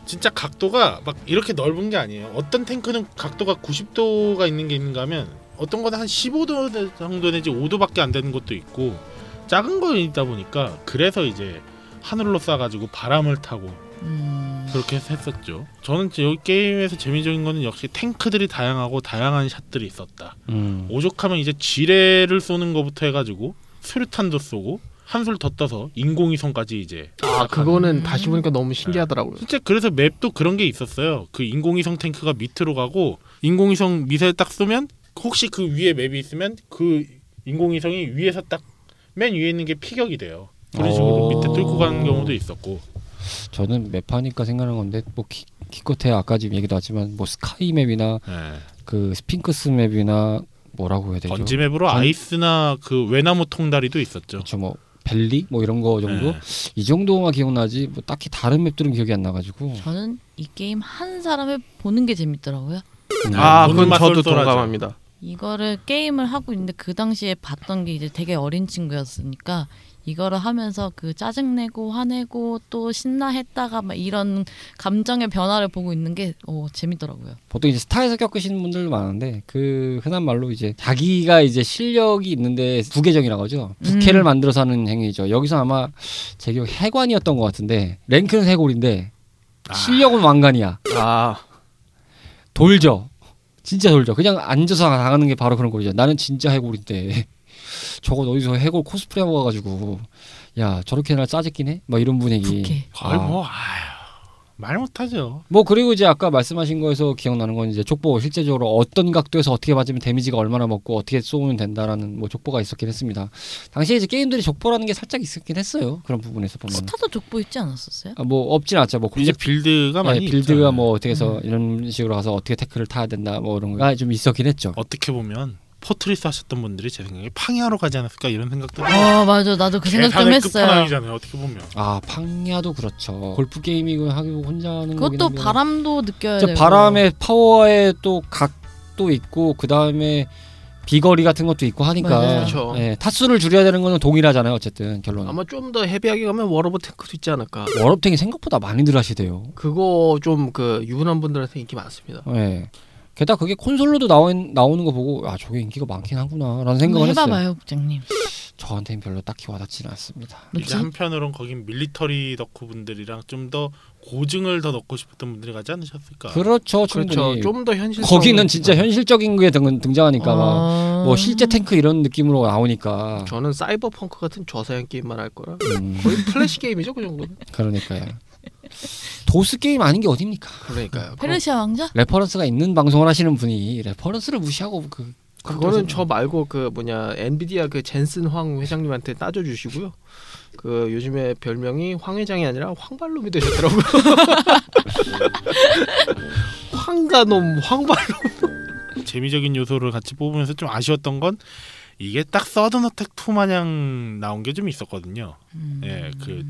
진짜 각도가 막 이렇게 넓은 게 아니에요. 어떤 탱크는 각도가 90도가 있는 게 있는가 하면 어떤 거는 한 15도 정도 내지 5도밖에 안 되는 것도 있고 작은 거 있다 보니까 그래서 이제 하늘로 쏴가지고 바람을 타고 음. 그렇게 했었죠. 저는 여기 게임에서 재미적인 거는 역시 탱크들이 다양하고 다양한 샷들이 있었다. 음. 오죽하면 이제 지뢰를 쏘는 거부터 해가지고 수류탄도 쏘고 한술 더 떠서 인공위성까지 이제 아 그거는 음. 다시 보니까 너무 신기하더라고요. 진짜 그래서 맵도 그런 게 있었어요. 그 인공위성 탱크가 밑으로 가고 인공위성 미사일 딱 쏘면 혹시 그 위에 맵이 있으면 그 인공위성이 위에서 딱 맨 위에 있는 게 피격이 돼요. 그런 식으로 오. 밑에 뚫고 가는 경우도 있었고 저는 맵하니까 생각난 건데 뭐 기, 기껏해 아까 지금 얘기도 하지만 뭐 Sky 맵이나 예. 그 스핑크스 맵이나 뭐라고 해야 되죠? 번지 맵으로 번- 아이스나 그 외나무 통다리도 있었죠. 그렇죠 뭐 Valley 뭐 이런 거 정도 예. 이 정도만 기억나지 뭐 딱히 다른 맵들은 기억이 안 나가지고 저는 이 게임 한 사람을 보는 게 재밌더라고요. 음. 아 그건 맛 저도. 동감합니다. 이거를 게임을 하고 있는데 그 당시에 봤던 게 이제 되게 어린 친구였으니까 이거를 하면서 그 짜증내고 화내고 또 신나했다가 막 이런 감정의 변화를 보고 있는 게 어, 재밌더라고요. 보통 이제 스타에서 겪으시는 분들 많은데 그 흔한 말로 이제 자기가 이제 실력이 있는데 부계정이라고 하죠. 부캐를 음. 만들어서 하는 행위죠. 여기서 아마 제 기억 해관이었던 것 같은데 랭크는 해골인데 아. 실력은 왕관이야. 아 돌죠. 진짜 돌죠. 그냥 앉아서 당하는 게 바로 그런 거죠. 나는 진짜 해골인데 저거 어디서 해골 코스프레 하고 와가지고 야 저렇게 날 짜증긴 해? 막 이런 분위기. 부캐. 아. 뭐 아유. 말 못하죠. 뭐 그리고 이제 아까 말씀하신 거에서 기억나는 건 이제 족보 실제적으로 어떤 각도에서 어떻게 맞으면 데미지가 얼마나 먹고 어떻게 쏘면 된다라는 뭐 족보가 있었긴 했습니다. 당시에 이제 게임들이 족보라는 게 살짝 있었긴 했어요. 그런 부분에서 보면. 스타도 족보 있지 않았었어요? 아, 뭐 없진 않죠. 뭐 이제 build가 네, 많이 build가 있잖아요. 뭐 어떻게 해서 음. 이런 식으로 가서 어떻게 tech를 타야 된다 뭐 이런 거가 좀 있었긴 했죠. 어떻게 보면 포트리스 하셨던 분들이 제 생각에 팡야로 가지 않았을까 이런 생각도 어 맞아 나도 그 생각 좀 했어요. 끝판왕이잖아요. 어떻게 보면 아 팡야도 그렇죠. 골프 게임이고 하고 혼자 하는 그것도 거긴. 바람도 느껴야 저 되고 바람의 파워에 또 각도 있고 그 다음에 비거리 같은 것도 있고 하니까. 그렇죠. 예, 타수를 줄여야 되는 거는 동일하잖아요. 어쨌든 결론은 아마 좀 더 heavy하게 가면 World of Tank도 있지 않을까. 워럽탱이 생각보다 많이들 하시대요. 그거 좀 그 유부남 분들한테 인기 많습니다. 예. 게다가 그게 콘솔로도 나오, 나오는 거 보고 아 저게 인기가 많긴 하구나라는 생각을 한번 했어요. 해봐봐요 국장님. 저한테는 별로 딱히 와닿지는 않습니다. 이제 뭐지? 한편으로는 거긴 military 덕후 분들이랑 좀 더 고증을 더 넣고 싶었던 분들이 가지 않으셨을까? 그렇죠, 충분히. 그렇죠. 좀 더 현실. 거기는 진짜 현실적인 게 등, 등장하니까 막 어... 뭐 실제 탱크 이런 느낌으로 나오니까. 저는 사이버펑크 같은 저사양 게임만 할 거라. 음, 거의 플래시 게임이죠 그 정도는. 그러니까요. DOS 게임 아닌 게 어딥니까? 그러니까요. 페르시아 왕자? reference가 있는 방송을 하시는 분이 reference를 무시하고 그 그거는 저 말고 그 뭐냐 엔비디아 그 젠슨 황 회장님한테 따져 주시고요. 그 요즘에 별명이 황 회장이 아니라 황발놈이 되셨더라고요. 황가놈, 황발놈. 재미적인 요소를 같이 뽑으면서 좀 아쉬웠던 건 이게 딱 Sudden Attack 2 마냥 나온 게 좀 있었거든요. 음. 예, 그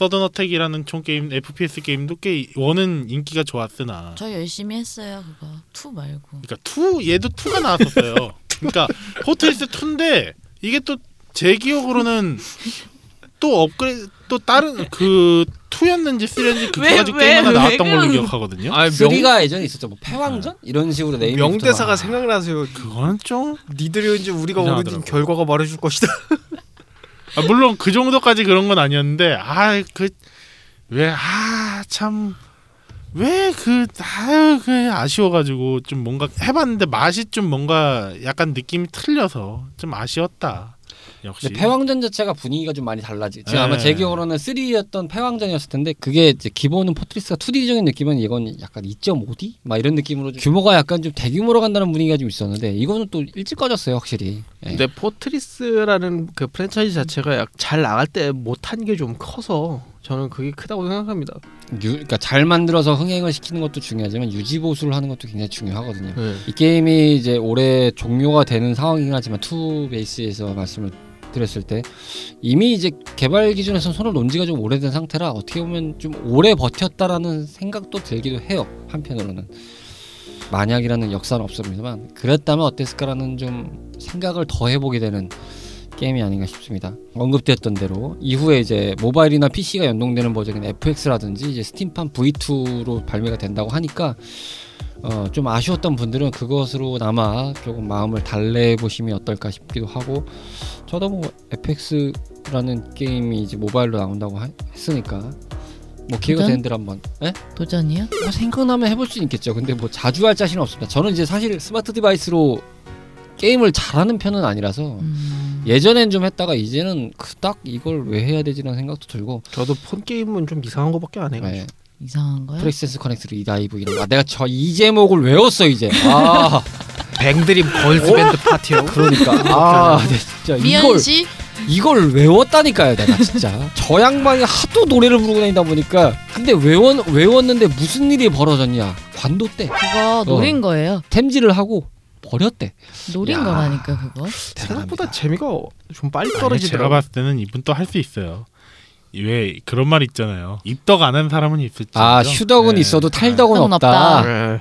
Sudden Attack이라는 총 게임 FPS 게임도 꽤 원은 인기가 좋았으나 저 열심히 했어요 그거 two 말고. 그러니까 2 얘도 2가 나왔었어요. 그러니까 Fortress 2인데 이게 또 제 기억으로는 또 업그레이드 또 다른 그 2였는지 3였는지 그 왜, 가지 왜, 게임 하나 왜 나왔던 걸로 기억하거든요. 아, 명, 3가 예전에 있었죠. 뭐 패왕전 이런 식으로 네임 명대사가 생각나세요. 그건 좀 니들이 언제 우리가 오는 이상하더라고요. 결과가 말해줄 것이다. 아, 물론 그 정도까지 그런 건 아니었는데 아 그 왜 아 참 왜그 아유 그 아쉬워가지고 좀 뭔가 해봤는데 맛이 좀 뭔가 약간 느낌이 틀려서 좀 아쉬웠다 역시 근데 패왕전 자체가 분위기가 좀 많이 달라지. 지금 네. 아마 제 기억으로는 3였던 패왕전이었을 텐데 그게 이제 기본은 Fortress가 2D적인 느낌은 이건 약간 2.5D 막 이런 느낌으로 좀 규모가 약간 좀 대규모로 간다는 분위기가 좀 있었는데 이거는 또 일찍 꺼졌어요 확실히. 예. 근데 Fortress라는 그 프랜차이즈 자체가 약 잘 나갈 때 못한 게 좀 커서 저는 그게 크다고 생각합니다. 유, 그러니까 잘 만들어서 흥행을 시키는 것도 중요하지만 유지 보수를 하는 것도 굉장히 중요하거든요. 네. 이 게임이 이제 올해 종료가 되는 상황이긴 하지만 two 베이스에서 말씀을 드렸을 때 이미 이제 개발 기준에서 손을 놓은 지가 좀 오래된 상태라 어떻게 보면 좀 오래 버텼다라는 생각도 들기도 해요 한편으로는 만약이라는 역사는 없습니다만 그랬다면 어땠을까라는 좀 생각을 더 해보게 되는 게임이 아닌가 싶습니다. 언급됐던 대로 이후에 이제 모바일이나 PC가 연동되는 버전인 FX라든지 이제 스팀판 V2로 발매가 된다고 하니까 어, 좀 아쉬웠던 분들은 그것으로 남아 조금 마음을 달래 보시면 어떨까 싶기도 하고 저도 뭐 FX라는 게임이 이제 모바일로 나온다고 하- 했으니까 뭐 기회가 도전? 되는 대로 한번 예? 도전이요? 뭐 생각나면 해볼 수 있겠죠. 근데 뭐 자주 할 자신은 없습니다. 저는 이제 사실 smart device로 게임을 잘하는 편은 아니라서 음. 예전엔 좀 했다가 이제는 그닥 이걸 왜 해야 되지라는 생각도 들고 저도 폰 게임은 좀 이상한 거밖에 안 해요. 네. 이상한 거요? Princess Connect Re:Dive 이런 거 아, 내가 저 이 제목을 외웠어 이제 아 뱅드림 걸스밴드 파티요. 그러니까 아 네, 진짜 이걸 미연 씨? 이걸 외웠다니까요 내가 진짜 저 양반이 하도 노래를 부르고 다니다 보니까 근데 외웠, 외웠는데 무슨 일이 벌어졌냐 관도 때 그거 노린 거예요. 템질을 하고 버렸대 노린 야. 거라니까 그거. 생각보다 재미가 좀 빨리 아니, 제가. 봤을 때는 이분 또 할 수 있어요. 왜 그런 말 있잖아요. 입덕 안 한 사람은 있을지. 아 휴덕은 네. 있어도 탈덕은 탈덕은 없다. 네.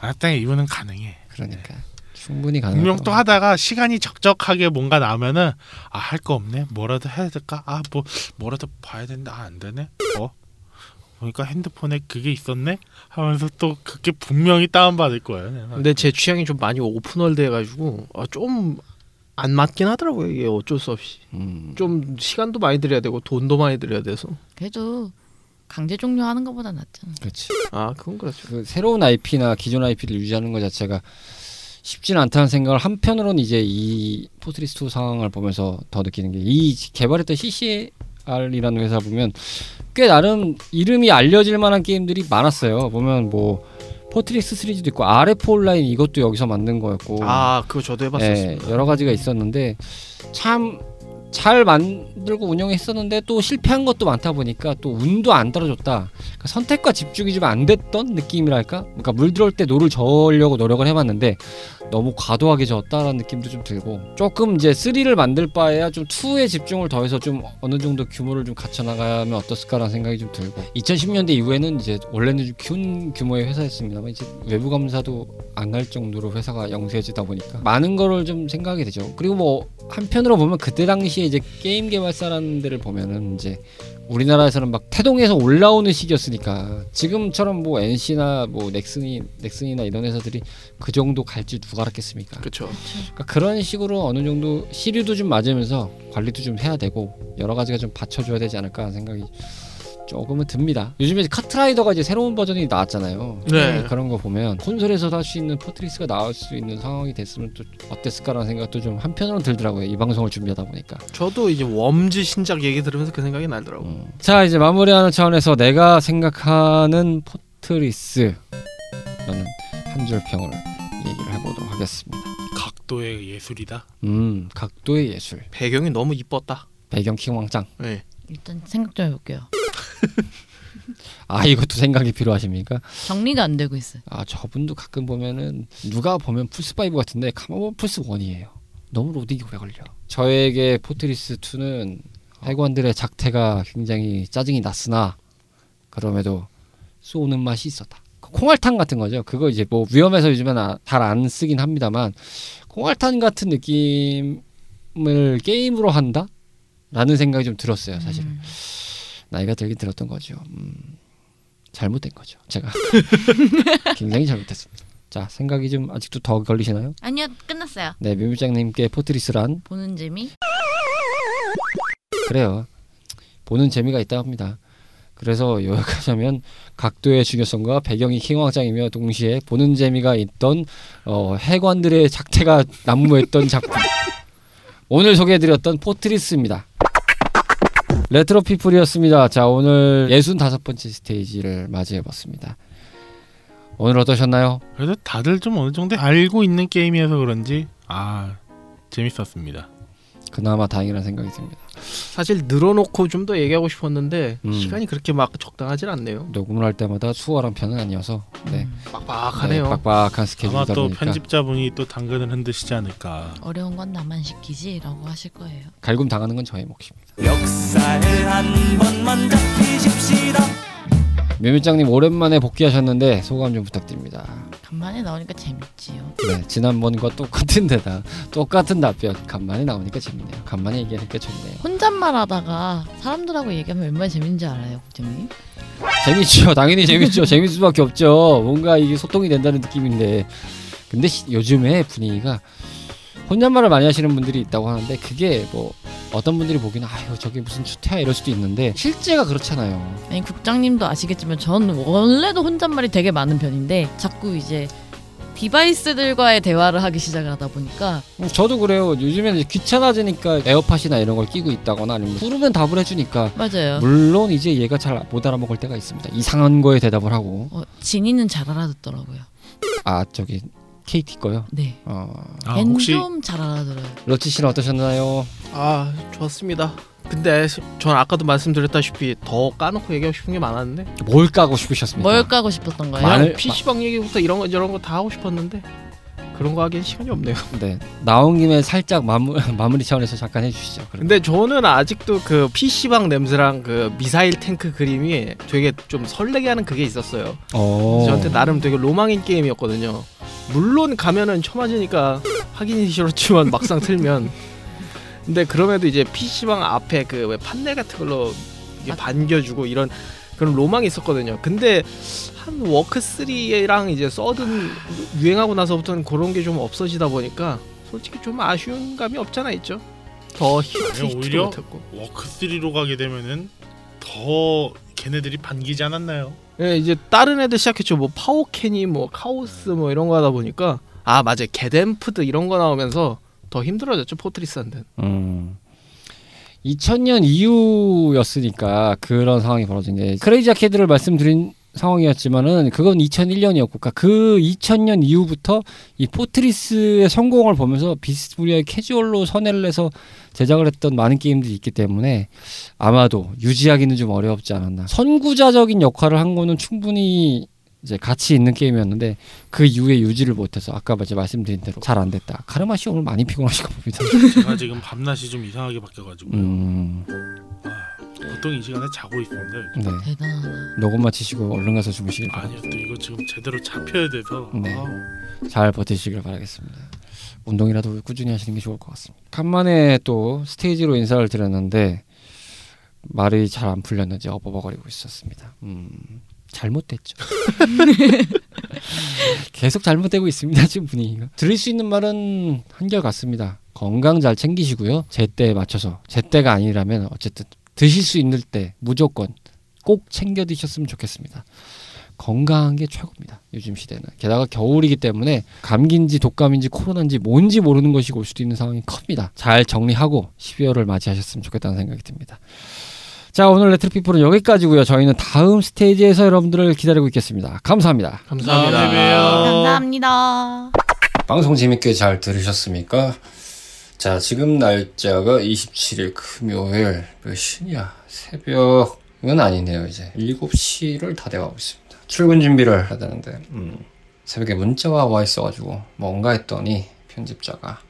아, 딱 이분은 가능해. 그러니까 충분히 가능 분명 또 하다가 시간이 적적하게 뭔가 나오면은 아 할 거 없네 뭐라도 해야 될까 아 뭐 뭐라도 봐야 된다 아, 안 되네 어 보니까 핸드폰에 그게 있었네 하면서 또 그게 분명히 다운 받을 거예요. 근데 제 취향이 좀 많이 open world 해가지고 아, 좀 안 맞긴 하더라고요. 이게 어쩔 수 없이 음. 좀 시간도 많이 들여야 되고 돈도 많이 들여야 돼서 그래도 강제 종료하는 것보다 낫잖아. 그렇지 아 그건 그렇죠. 그 새로운 IP나 기존 IP를 유지하는 것 자체가 쉽지는 않다는 생각을 한편으로는 이제 이 Fortress 2 상황을 보면서 더 느끼는 게 이 개발했던 CC CCR이라는 회사 보면 꽤 나름 이름이 알려질 만한 게임들이 많았어요. 보면 뭐 Fortress 시리즈도 있고 RF Online 이것도 여기서 만든 거였고 아 그거 저도 해봤었어요. 예, 여러 가지가 있었는데 참 잘 만들고 운영했었는데 또 실패한 것도 많다 보니까 또 운도 안 따라줬다. 그러니까 선택과 집중이 좀 안 됐던 느낌이랄까? 그러니까 물 들어올 때 노를 저으려고 노력을 해봤는데 너무 과도하게 저었다라는 느낌도 좀 들고 조금 이제 3를 만들 바에야 좀 2에 집중을 더해서 좀 어느 정도 규모를 좀 갖춰 나가면 어떻을까라는 생각이 좀 들고 2010년대 이후에는 이제 원래는 좀큰 규모의 회사였습니다만 이제 외부 감사도 안 갈 정도로 회사가 영세해지다 보니까 많은 거를 좀 생각하게 되죠. 그리고 뭐 한편으로 보면 그때 당시에 이제 게임 개발사라는 데를 보면은 이제 우리나라에서는 막 태동에서 올라오는 시기였으니까 지금처럼 뭐 NC나 뭐 넥슨이 넥슨이나 이런 회사들이 그 정도 갈지 누가 알았겠습니까? 그렇죠. 그러니까 그런 식으로 어느 정도 시류도 좀 맞으면서 관리도 좀 해야 되고 여러 가지가 좀 받쳐줘야 되지 않을까 하는 생각이 조금은 듭니다. 요즘에 카트라이더가 이제 새로운 버전이 나왔잖아요. 네. 그런 거 보면 콘솔에서도 할 수 있는 포트리스가 나올 수 있는 상황이 됐으면 또 어땠을까라는 생각도 좀 한편으로는 들더라고요. 이 방송을 준비하다 보니까. 저도 이제 Worms 신작 얘기 들으면서 그 생각이 나더라고. 음. 자 이제 마무리하는 차원에서 내가 생각하는 Fortress 라는 한 줄 평을 얘기를 해보도록 하겠습니다. 각도의 예술이다. 음 각도의 예술 배경이 너무 이뻤다. 배경 킹왕짱 네. 일단 생각 좀 해볼게요. 아 이것도 생각이 필요하십니까? 정리가 안 되고 있어요. 아 저분도 가끔 보면은 누가 보면 플스 5 같은데 가만 플스 1이에요. 너무 로딩이 오래 걸려. 저에게 Fortress 2는 해관들의 작태가 굉장히 짜증이 났으나 그럼에도 쏘는 맛이 있었다. 콩알탄 같은 거죠. 그거 이제 뭐 위험해서 요즘에는 잘안 쓰긴 합니다만 콩알탄 같은 느낌을 게임으로 한다? 라는 생각이 좀 들었어요, 사실. 은 음. 나이가 들긴 들었던 거죠. 음, 잘못된 거죠. 제가 굉장히 잘못했습니다. 자 생각이 좀 아직도 더 걸리시나요? 아니요 끝났어요. 네 묘밀장님께 Fortress란 보는 재미. 그래요. 보는 재미가 있다 합니다. 그래서 요약하자면 각도의 중요성과 배경이 킹왕짱이며 동시에 보는 재미가 있던 어, 해관들의 작태가 난무했던 작품. 오늘 소개해드렸던 Fortress입니다. Retro People이었습니다. 자 오늘 65번째 스테이지를 맞이해봤습니다. 오늘 어떠셨나요? 그래도 다들 좀 어느 정도 알고 있는 게임이어서 그런지 아 재밌었습니다. 그나마 다행이라는 생각이 듭니다. 사실 늘어놓고 좀 더 얘기하고 싶었는데 음. 시간이 그렇게 막 적당하진 않네요. 녹음을 할 때마다 수월한 편은 아니어서 네, 음. 빡빡하네요. 네, 빡빡한 아마 스케줄이다 또 보니까 편집자분이 또 당근을 흔드시지 않을까. 어려운 건 나만 시키지라고 하실 거예요. 갈굼 당하는 건 저의 몫입니다. 묘밀장님 오랜만에 복귀하셨는데 소감 좀 부탁드립니다. 간만에 나오니까 재밌지요. 네, 지난번과 똑같은 데다 똑같은 답변. 간만에 나오니까 재밌네요. 간만에 얘기하니까 좋네요. 혼잣말 하다가 사람들하고 얘기하면 얼마나 재밌는지 알아요, 국장님? 재밌죠. 당연히 재밌죠. 재밌을 수밖에 없죠. 뭔가 이게 소통이 된다는 느낌인데. 근데 시- 요즘에 분위기가 혼잣말을 많이 하시는 분들이 있다고 하는데 그게 뭐 어떤 분들이 보기에는 아유 저게 무슨 추태야 이럴 수도 있는데 실제가 그렇잖아요. 아니 국장님도 아시겠지만 전 원래도 혼잣말이 되게 많은 편인데 자꾸 이제 device들과의 대화를 하기 시작을 하다 보니까 음, 저도 그래요. 요즘에는 귀찮아지니까 에어팟이나 이런 걸 끼고 있다거나 아니면 부르면 답을 해주니까 맞아요. 물론 이제 얘가 잘 못 알아먹을 때가 있습니다. 이상한 거에 대답을 하고 어, 지니는 잘 알아듣더라고요. 아 저기 KT 거요. 네. 어, 아 혹시 걘좀 잘 알아들어요. 러치 씨는 어떠셨나요? 아 좋았습니다. 근데 전 아까도 말씀드렸다시피 더 까놓고 얘기하고 싶은 게 많았는데 뭘 까고 싶으셨습니까? 뭘 까고 싶었던 거예요? 말- 그냥 PC방 얘기부터 이런 거 저런 거 다 하고 싶었는데 그런 거 하기엔 시간이 없네요. 네 나온 김에 살짝 마무, 마무리 차원에서 잠깐 해주시죠. 그럼. 근데 저는 아직도 그 PC방 냄새랑 그 미사일 탱크 그림이 되게 좀 설레게 하는 그게 있었어요. 어. 저한테 나름 되게 로망인 게임이었거든요. 물론 가면은 쳐맞으니까 하긴 싫었지만 막상 틀면 근데 그럼에도 이제 PC방 앞에 그 왜 판넬 같은 걸로 이게 아. 반겨주고 이런 그런 로망이 있었거든요. 근데 한 워크 3랑 이제 서든 유행하고 나서부터는 그런 게 좀 없어지다 보니까 솔직히 좀 아쉬운 감이 없잖아 있죠. 더 히트 아니, 히트도 오히려 못했고. 워크 3로 가게 되면은 더 걔네들이 반기지 않았나요? 예, 이제 다른 애들 시작했죠. 뭐 파오캐니, 뭐 카오스, 뭐 이런 거 하다 보니까 아 맞아요. 겟앰프드 이런 거 나오면서 더 힘들어졌죠 포트리스한테는. 음. 2000년 이후였으니까 그런 상황이 벌어진 게 크레이지 아케이드를 말씀드린 상황이었지만은 그건 2001년이었고 그러니까 그 2000년 이후부터 이 포트리스의 성공을 보면서 비스무리하게 캐주얼로 선회를 해서 제작을 했던 많은 게임들이 있기 때문에 아마도 유지하기는 좀 어렵지 않았나. 선구자적인 역할을 한 거는 충분히 이제 가치 있는 게임이었는데 그 이후에 유지를 못해서 아까 이제 말씀드린 대로 잘 안 됐다. 카르마 씨 오늘 많이 피곤하실까 봅니다. 제가 지금 밤낮이 좀 이상하게 바뀌어가지고 음, 아, 보통 이 시간에 자고 있습니다. 네 대단하다. 녹음 마치시고 얼른 가서 주무시길 바랍니다 아니요 또 이거 지금 제대로 잡혀야 돼서 네. 아우, 잘 버티시길 바라겠습니다. 운동이라도 꾸준히 하시는 게 좋을 것 같습니다. 간만에 또 스테이지로 인사를 드렸는데 말이 잘 안 풀렸는지 어버버거리고 있었습니다. 음, 잘못됐죠. 계속 잘못되고 있습니다. 지금 분위기가. 드릴 수 있는 말은 한결 같습니다. 건강 잘 챙기시고요. 제때에 맞춰서 제때가 아니라면 어쨌든 드실 수 있는 때 무조건 꼭 챙겨 드셨으면 좋겠습니다. 건강한 게 최고입니다. 요즘 시대는. 게다가 겨울이기 때문에 감기인지 독감인지 코로나인지 뭔지 모르는 것이 올 수도 있는 상황이 큽니다. 잘 정리하고 12월을 맞이하셨으면 좋겠다는 생각이 듭니다. 자 오늘 레트로피플은 여기까지고요. 저희는 다음 스테이지에서 여러분들을 기다리고 있겠습니다. 감사합니다. 감사합니다. 봬요. 감사합니다. 방송 재밌게 잘 들으셨습니까? 자, 지금 날짜가 27일 금요일 몇 시냐? 새벽은 아니네요, 이제. 7시를 다 돼가고 있습니다. 출근 준비를 해야 되는데, 음, 새벽에 문자가 와 있어가지고, 뭔가 했더니 편집자가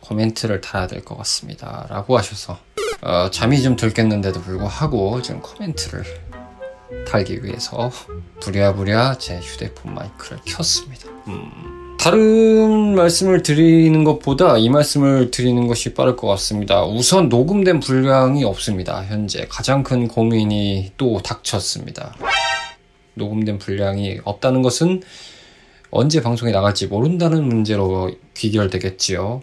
코멘트를 달아야 될 것 같습니다. 라고 하셔서, 어, 잠이 좀 들겠는데도 불구하고, 지금 코멘트를 달기 위해서 부랴부랴 제 휴대폰 마이크를 켰습니다. 음, 다른 말씀을 드리는 것보다 이 말씀을 드리는 것이 빠를 것 같습니다. 우선 녹음된 분량이 없습니다. 현재 가장 큰 고민이 또 닥쳤습니다. 녹음된 분량이 없다는 것은 언제 방송에 나갈지 모른다는 문제로 귀결되겠지요.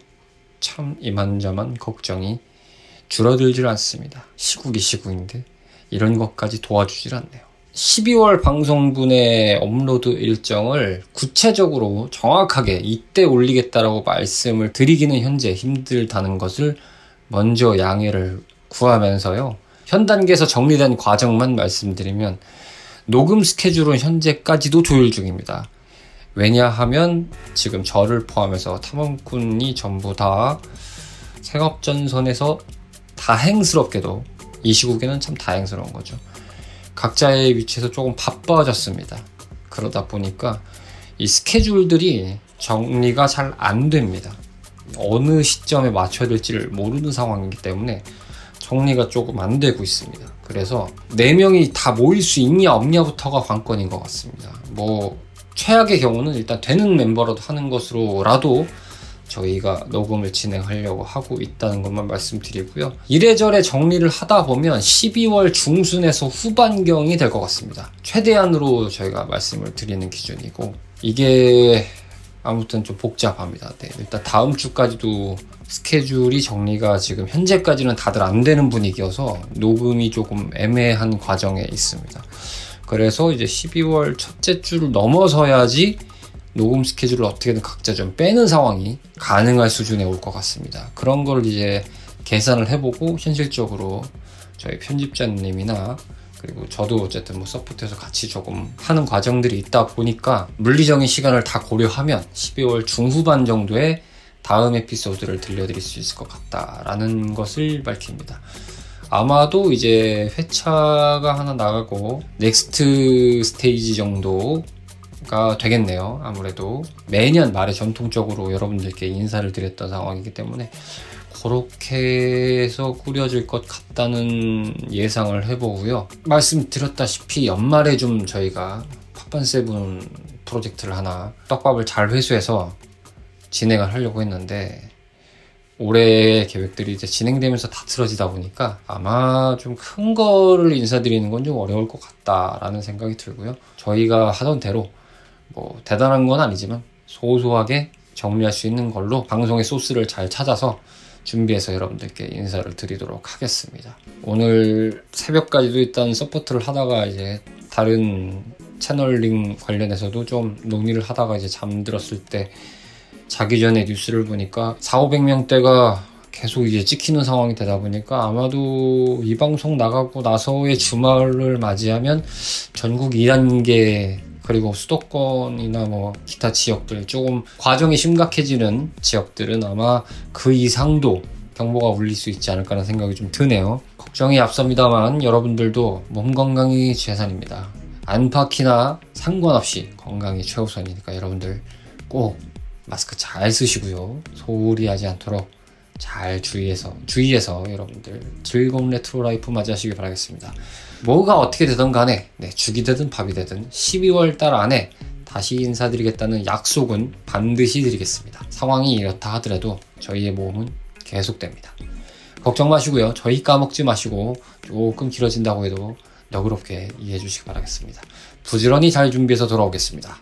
참 이만저만 걱정이 줄어들질 않습니다. 시국이 시국인데 이런 것까지 도와주질 않네요. 12월 방송분의 업로드 일정을 구체적으로 정확하게 이때 올리겠다라고 말씀을 드리기는 현재 힘들다는 것을 먼저 양해를 구하면서요. 현 단계에서 정리된 과정만 말씀드리면 녹음 스케줄은 현재까지도 조율 중입니다. 왜냐하면 지금 저를 포함해서 탐험꾼이 전부 다 생업전선에서 다행스럽게도 이 시국에는 참 다행스러운 거죠. 각자의 위치에서 조금 바빠졌습니다. 그러다 보니까 이 스케줄들이 정리가 잘 안 됩니다. 어느 시점에 맞춰야 될지를 모르는 상황이기 때문에 정리가 조금 안 되고 있습니다. 그래서 네 명이 다 모일 수 있냐 없냐부터가 관건인 것 같습니다. 뭐 최악의 경우는 일단 되는 멤버라도 하는 것으로라도 저희가 녹음을 진행하려고 하고 있다는 것만 말씀드리고요. 이래저래 정리를 하다 보면 12월 중순에서 후반경이 될 것 같습니다. 최대한으로 저희가 말씀을 드리는 기준이고 이게 아무튼 좀 복잡합니다. 네, 일단 다음 주까지도 스케줄이 정리가 지금 현재까지는 다들 안 되는 분위기여서 녹음이 조금 애매한 과정에 있습니다. 그래서 이제 12월 첫째 주를 넘어서야지 녹음 스케줄을 어떻게든 각자 좀 빼는 상황이 가능할 수준에 올 것 같습니다. 그런 걸 이제 계산을 해보고 현실적으로 저희 편집자님이나 그리고 저도 어쨌든 뭐 서포트해서 같이 조금 하는 과정들이 있다 보니까 물리적인 시간을 다 고려하면 12월 중후반 정도에 다음 에피소드를 들려드릴 수 있을 것 같다라는 것을 밝힙니다. 아마도 이제 회차가 하나 나가고 next stage 정도 가 되겠네요. 아무래도 매년 말에 전통적으로 여러분들께 인사를 드렸던 상황이기 때문에 그렇게 해서 꾸려질 것 같다는 예상을 해보고요. 말씀드렸다시피 연말에 좀 저희가 팝반 세븐 프로젝트를 하나 떡밥을 잘 회수해서 진행을 하려고 했는데 올해 계획들이 이제 진행되면서 다 틀어지다 보니까 아마 좀 큰 거를 인사드리는 건 좀 어려울 것 같다라는 생각이 들고요. 저희가 하던 대로 뭐 대단한 건 아니지만 소소하게 정리할 수 있는 걸로 방송의 소스를 잘 찾아서 준비해서 여러분들께 인사를 드리도록 하겠습니다. 오늘 새벽까지도 일단 support를 하다가 이제 다른 채널링 관련해서도 좀 논의를 하다가 이제 잠들었을 때 자기 전에 뉴스를 보니까 4, 500명대가 계속 이제 찍히는 상황이 되다 보니까 아마도 이 방송 나가고 나서의 주말을 맞이하면 전국 2단계 그리고 수도권이나 뭐 기타 지역들 조금 과정이 심각해지는 지역들은 아마 그 이상도 경보가 울릴 수 있지 않을까라는 생각이 좀 드네요. 걱정이 앞섭니다만 여러분들도 몸 건강이 재산입니다. 안팎이나 상관없이 건강이 최우선이니까 여러분들 꼭 마스크 잘 쓰시고요. 소홀히 하지 않도록 잘 주의해서 주의해서 여러분들 즐거운 레트로 life 맞이하시길 바라겠습니다. 뭐가 어떻게 되든 간에 네, 죽이 되든 밥이 되든 12월 달 안에 다시 인사드리겠다는 약속은 반드시 드리겠습니다. 상황이 이렇다 하더라도 저희의 모험은 계속됩니다. 걱정 마시고요. 저희 까먹지 마시고 조금 길어진다고 해도 너그럽게 이해해 주시기 바라겠습니다. 부지런히 잘 준비해서 돌아오겠습니다.